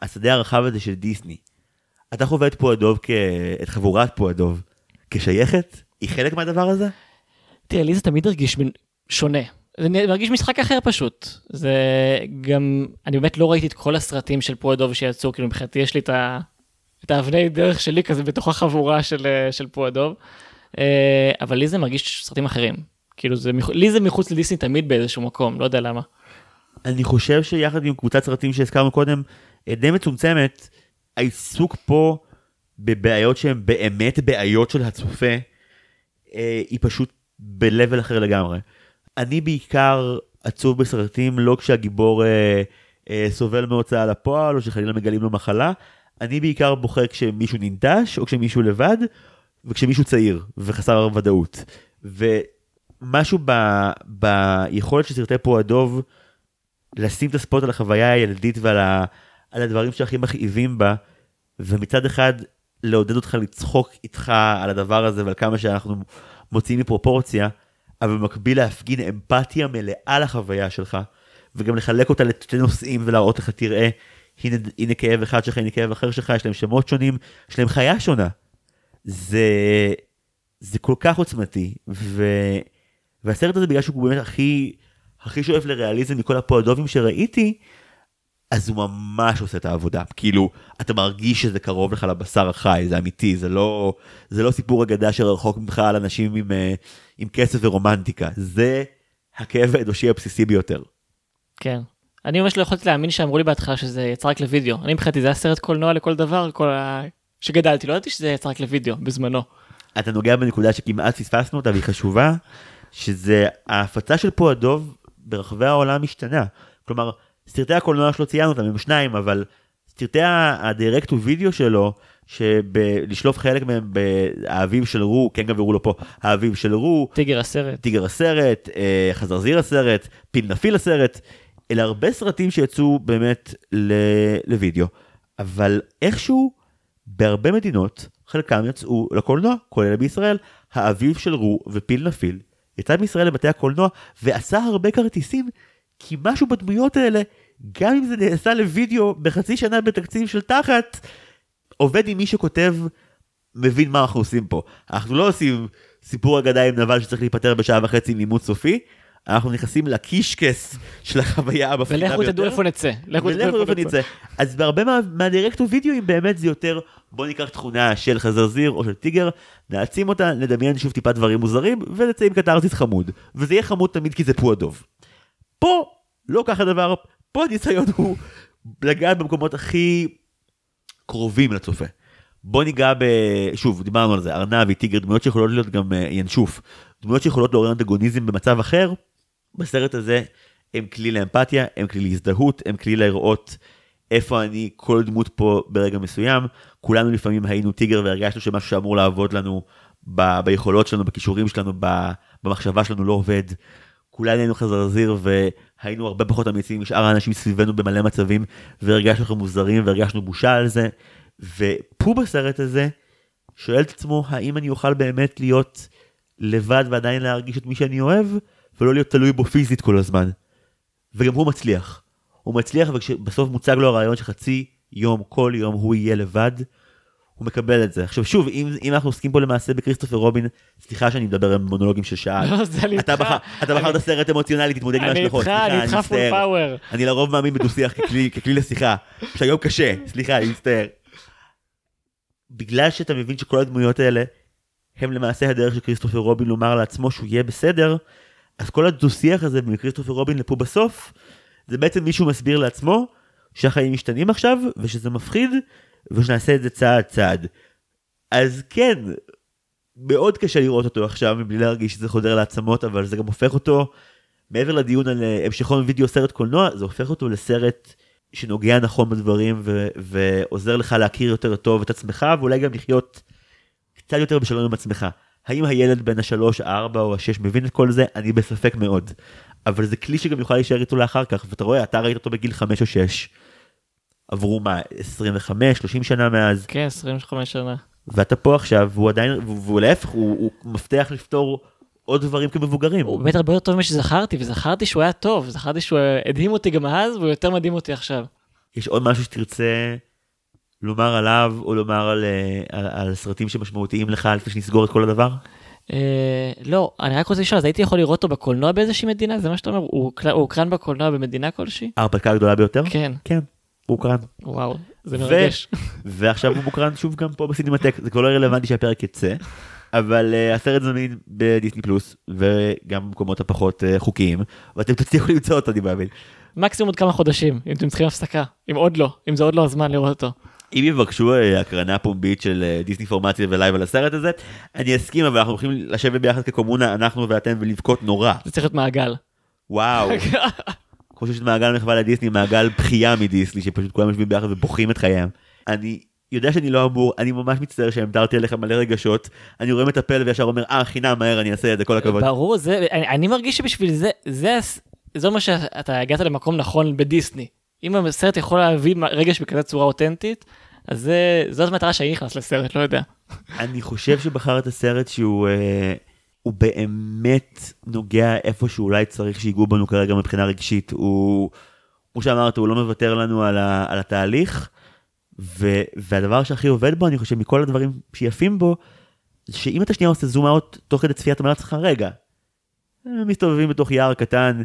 השדה הרחב הזה של דיסני, אתה חווה את פועדוב, כ... את חבורת פועדוב, כשייכת? היא חלק מהדבר הזה? תראה, לי זה תמיד הרגיש שונה. זה מרגיש משחק אחר פשוט. זה גם, אני באמת לא ראיתי את כל הסרטים של פועדוב שיצאו, כאילו מבחינתי יש לי את ה... את האבני דרך שלי כזה בתוך החבורה של, אה, של פועדוב. אה, אבל לי זה מרגיש סרטים אחרים. כאילו זה, לי זה מחוץ לדיסני תמיד באיזשהו מקום, לא יודע למה. אני חושב שיחד עם קבוצת סרטים שהזכרנו קודם, אה, די מצומצמת, העיסוק פה בבעיות שהן באמת בעיות של הצופה, היא פשוט ב-level אחר לגמרי. אני בעיקר עצוב בסרטים לא כשהגיבור אה, אה, סובל מהוצאה לפועל או שחלילה מגלים לו מחלה, אני בעיקר בוחר כשמישהו ננטש או כשמישהו לבד וכשמישהו צעיר וחסר ודאות. ומשהו ב, ביכולת של סרטי פועדוב לשים את הספוט על החוויה הילדית ועל ה, על הדברים שהכי מכאיבים בה, ומצד אחד לעודד אותך לצחוק איתך על הדבר הזה ועל כמה שאנחנו מוציאים מפרופורציה, אבל במקביל להפגין אמפתיה מלאה לחוויה שלך, וגם לחלק אותה לתתי נושאים ולהראות לך, תראה, הנה, הנה כאב אחד שלך, הנה כאב אחר שלך, יש להם שמות שונים, יש להם חיה שונה. זה, זה כל כך עוצמתי, ו, והסרט הזה בגלל שהוא באמת הכי, הכי שואף לריאליזם מכל הפועדובים שראיתי, אז הוא ממש עושה את העבודה. כאילו, אתה מרגיש שזה קרוב לך לבשר החי, זה אמיתי, זה לא, זה לא סיפור אגדה שרחוק ממך על אנשים עם, אה, עם כסף ורומנטיקה, זה הכאב האנושי הבסיסי ביותר. כן. אני ממש לא יכולתי להאמין שאמרו לי בהתחלה שזה יצא רק לוידאו. אני מבחינתי זה היה סרט קולנוע לכל דבר, כל ה... שגדלתי, לא ידעתי שזה יצא רק לוידאו בזמנו. אתה נוגע בנקודה שכמעט פספסנו אותה והיא חשובה, שזה ההפצה של פועדוב ברחבי העולם משתנה. כלומר, סרטי הקולנוע שלו ציינו אותם, הם שניים, אבל סרטי ה direct to video שלו, שלשלוף חלק מהם באביב של רו, כן גם הראו לו פה, האביב של רו, טיגר הסרט. טיגר הסרט, אה, חזרזיר הסרט, פיל נפיל הסרט, אלה הרבה סרטים שיצאו באמת לוידאו, אבל איכשהו בהרבה מדינות, חלקם יצאו לקולנוע, כולל בישראל. האביב של רו ופיל נפיל יצא מישראל לבתי הקולנוע ועשה הרבה כרטיסים, כי משהו בדמויות האלה, גם אם זה נעשה לוידאו בחצי שנה בתקציב של תחת, עובד עם מי שכותב, מבין מה אנחנו עושים פה. אנחנו לא עושים סיפור אגדה עם נבל שצריך להיפטר בשעה וחצי עם לימוד סופי, אנחנו נכנסים לקישקס של החוויה המפחידה ביותר. ולכו תדעו איפה נצא. לכו תדעו ולכו איפה נצא. אז בהרבה מה- מהדירקטור וידאוים באמת זה יותר בוא ניקח תכונה של חזרזיר או של טיגר, נעצים אותה, נדמיין שוב טיפה דברים מוזרים ונצא עם קתרזיס חמוד. וזה יהיה חמוד תמיד כי זה פועדוב. פה לא ככה דבר, פה הניסיון הוא לגעת במקומות הכי קרובים לצופה. בוא ניגע ב... שוב, דיברנו על זה, ארנבי, טיגר, דמויות שיכולות להיות גם אה, ינשוף. דמויות שיכולות לעורר אנטגוניזם במצב אחר, בסרט הזה הם כלי לאמפתיה, הם כלי להזדהות, הם כלי לראות איפה אני, כל דמות פה ברגע מסוים. כולנו לפעמים היינו טיגר והרגשנו שמשהו שאמור לעבוד לנו ב- ביכולות שלנו, בכישורים שלנו, ב- במחשבה שלנו לא עובד. כולנו היינו חזרזיר והיינו הרבה פחות אמיצים משאר האנשים סביבנו במלא מצבים והרגשנו לכם מוזרים והרגשנו בושה על זה. ופו בסרט הזה שואל את עצמו האם אני אוכל באמת להיות לבד ועדיין להרגיש את מי שאני אוהב ולא להיות תלוי בו פיזית כל הזמן. וגם הוא מצליח. הוא מצליח וכשבסוף מוצג לו הרעיון שחצי יום כל יום הוא יהיה לבד. הוא מקבל את זה. עכשיו שוב, אם, אם אנחנו עוסקים פה למעשה בכריסטופר רובין, סליחה שאני מדבר עם מונולוגים של שעה. לא, זה אני אתה איתך. אתה בחרת סרט אמוציונלי, תתמודד עם אני ההשלכות. איתך, סליחה, אני איתך פול. פאוור. אני לרוב מאמין בדו-שיח ככלי, ככלי לשיחה, שהיום קשה, סליחה, אני מצטער. בגלל שאתה מבין שכל הדמויות האלה הם למעשה הדרך של כריסטופר רובין לומר לעצמו שהוא יהיה בסדר, אז כל הדו-שיח הזה מכריסטופר רובין לפה בסוף, זה בעצם מישהו מסביר לעצמו שהחיים משתנים עכשיו, ושזה מפחיד, ושנעשה את זה צעד צעד. אז כן, מאוד קשה לראות אותו עכשיו מבלי להרגיש שזה חודר לעצמות, אבל זה גם הופך אותו, מעבר לדיון על אה, המשכון וידאו סרט קולנוע, זה הופך אותו לסרט שנוגע נכון בדברים ו- ועוזר לך להכיר יותר טוב את עצמך, ואולי גם לחיות קצת יותר בשלום עם עצמך. האם הילד בן השלוש, הארבע או השש מבין את כל זה? אני בספק מאוד. אבל זה כלי שגם יוכל להישאר איתו לאחר כך, ואתה רואה, אתה ראית אותו בגיל חמש או שש. עברו מה, 25, 30 שנה מאז, כן, 25 שנה. ואתה פה עכשיו, והוא עדיין, והוא להפך, הוא, הוא מבטיח לפתור עוד דברים כמבוגרים. הוא באמת הרבה יותר טוב ממה שזכרתי, וזכרתי שהוא היה טוב, זכרתי שהוא הדהים אותי גם אז, והוא יותר מדהים אותי עכשיו. יש עוד משהו שתרצה לומר עליו, או לומר על, אה, על, על סרטים שמשמעותיים לך, לפני שנסגור את כל הדבר? אה, לא, אני רק רוצה לשאול, אז הייתי יכול לראות אותו בקולנוע באיזושהי מדינה? זה מה שאתה אומר? הוא הוקרן בקולנוע במדינה כלשהי? ההרפתקה הגדולה ביותר? כן, כן, הוקרן. וואו, זה ו- מרגש. ועכשיו הוא מוקרן שוב גם פה בסינמטק, זה כבר לא רלוונטי שהפרק יצא, אבל uh, הסרט זמין בדיסני פלוס, וגם במקומות הפחות uh, חוקיים, ואתם תצליחו למצוא אותו, אני מאמין. מקסימום עוד כמה חודשים, אם אתם צריכים הפסקה. אם עוד לא, אם זה עוד לא הזמן לראות אותו. אם יבקשו אה, הקרנה פומבית של דיסני פורמציה ולייב על הסרט הזה, אני אסכים, אבל אנחנו הולכים לשבת ביחד כקומונה, אנחנו ואתם, ולבכות נורא. זה צריך להיות מעגל. וואו. כמו שיש מעגל מחווה לדיסני, מעגל בכייה מדיסני, שפשוט כולם יושבים ביחד ובוכים את חייהם. אני יודע שאני לא אמור, אני ממש מצטער שהמדרתי עליך מלא רגשות, אני רואה מטפל וישר אומר, אה, חינם, מהר, אני אעשה את זה, כל הכבוד. ברור, זה, אני, אני מרגיש שבשביל זה, זה, הס- זה אומר שאתה הגעת למקום נכון בדיסני. אם הסרט יכול להביא רגש בכזאת צורה אותנטית, אז זה, זאת המטרה שאני נכנס לסרט, לא יודע. אני חושב שבחרת סרט שהוא אה, הוא באמת נוגע איפה שאולי צריך שיגעו בנו כרגע מבחינה רגשית. הוא, כמו שאמרת, הוא לא מוותר לנו על, ה, על התהליך, ו, והדבר שהכי עובד בו, אני חושב, מכל הדברים שיפים בו, שאם אתה שנייה עושה זום אאוט תוך כדי צפייה, אתה אומר לעצמך, רגע, הם מסתובבים בתוך יער קטן,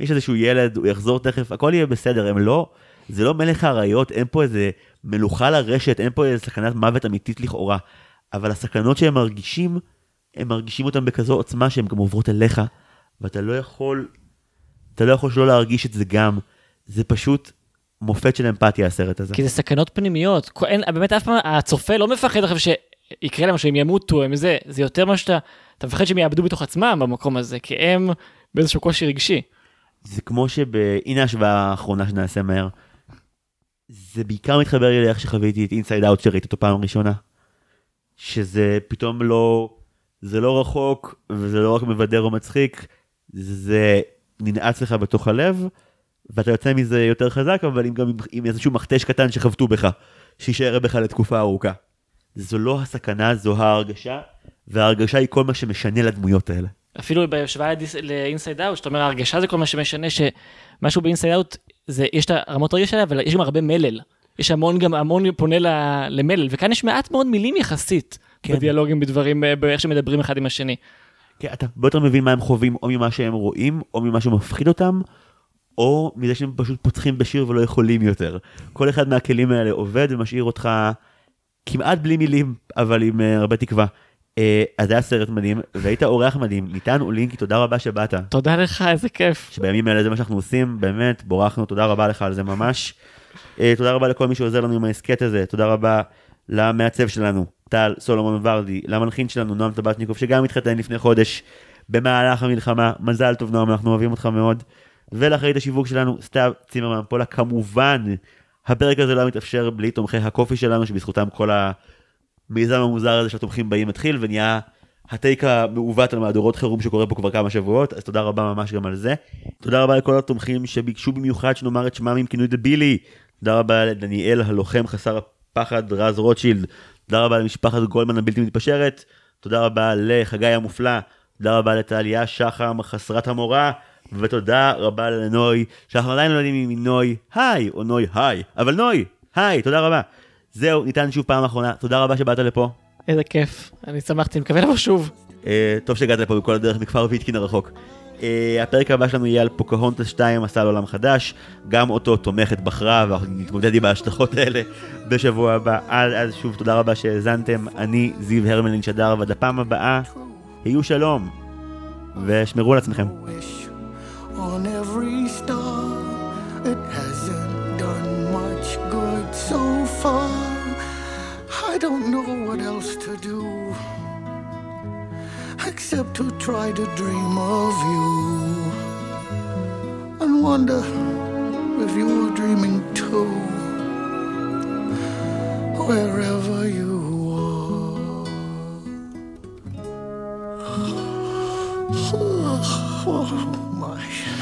יש איזשהו ילד, הוא יחזור תכף, הכל יהיה בסדר, הם לא, זה לא מלך האריות, אין פה איזה מלוכה לרשת, אין פה איזה סכנת מוות אמיתית לכאורה, אבל הסכנות שהם מרגישים, הם מרגישים אותם בכזו עוצמה שהן גם עוברות אליך, ואתה לא יכול, אתה לא יכול שלא להרגיש את זה גם, זה פשוט מופת של אמפתיה הסרט הזה. כי זה סכנות פנימיות. אין, באמת אף פעם הצופה לא מפחד עכשיו שיקרה להם שהם ימותו, הם זה, זה יותר מה שאתה, אתה מפחד שהם יאבדו בתוך עצמם במקום הזה, כי הם באיזשהו קושי רגשי. זה כמו שב... הנה ההשוואה האחרונה שנעשה מהר. זה בעיקר מתחבר לי לאיך שחוויתי את אינסייד אאוט שראיתי אותו פעם ראשונה. שזה פתאום לא... זה לא רחוק, וזה לא רק מבדר או מצחיק, זה ננעץ לך בתוך הלב, ואתה יוצא מזה יותר חזק, אבל עם גם עם, עם איזשהו מכתש קטן שחבטו בך. שיישאר בך לתקופה ארוכה. זו לא הסכנה, זו ההרגשה, וההרגשה היא כל מה שמשנה לדמויות האלה. אפילו בהשוואה ל Inside Out, שאתה אומר ההרגשה זה כל מה שמשנה, שמשהו ב Inside Out, יש את הרמות רגש האלה, אבל יש גם הרבה מלל. יש המון גם, המון פונה למלל, וכאן יש מעט מאוד מילים יחסית, כן. בדיאלוגים, בדברים, אה, באיך שמדברים אחד עם השני. כן, אתה הרבה יותר מבין מה הם חווים, או ממה שהם רואים, או ממה שמפחיד אותם, או מזה שהם פשוט פותחים בשיר ולא יכולים יותר. כל אחד מהכלים האלה עובד ומשאיר אותך כמעט בלי מילים, אבל עם uh, הרבה תקווה. Uh, אז זה היה סרט מדהים, והיית אורח מדהים, ניתן אולינקי, תודה רבה שבאת. תודה לך, איזה כיף. שבימים האלה זה מה שאנחנו עושים, באמת, בורכנו, תודה רבה לך על זה ממש. Uh, תודה רבה לכל מי שעוזר לנו עם ההסכת הזה, תודה רבה למעצב שלנו, טל סולומון ורדי, למנחין שלנו, נועם טבצ'ניקוב, שגם התחתן לפני חודש במהלך המלחמה, מזל טוב נועם, אנחנו אוהבים אותך מאוד. ולאחרית השיווק שלנו, סתיו צימרמן פולה, כמובן, הפרק הזה לא מתאפשר בלי תומכי הקופי שלנו, שבזכותם כל המיזם המוזר הזה של התומכים באים מתחיל, ונהיה הטייק המעוות על מהדורות חירום שקורה פה כבר כמה שבועות, אז תודה רבה ממש גם על זה. תודה רבה לכל התומכים שביקשו במיוחד שנאמר את שמם עם כינוי דבילי. תודה רבה לדניאל הלוחם חסר הפחד רז רוטשילד. תודה רבה למשפחת גולדמן הבלתי מתפשרת. תודה רבה לחגי המופלא. תודה רבה לטליה שחם חסרת המורה. ותודה רבה לנוי, שאנחנו עדיין לא יודעים אם היא נוי היי או נוי היי, אבל נוי, היי, תודה רבה. זהו, ניתן שוב פעם אחרונה, תודה רבה שבאת לפה. איזה כיף. אני שמחתי, מקווה לבוא שוב. אה, טוב שהגעת לפה בכל הדרך מכפר ויטקין הרחוק. אה, הפרק הבא שלנו יהיה על פוקהונטס 2, מסע על עולם חדש, גם אותו תומכת בחרה, ואנחנו נתמודד עם ההשלכות האלה בשבוע הבא. עד אז שוב תודה רבה שהאזנתם, אני זיו הרמלין שדר, ועד הפעם הבאה, היו שלום, ושמרו על עצמכם. I don't know what else to do except to try to dream of you and wonder if you're dreaming too. Wherever you are. Oh my.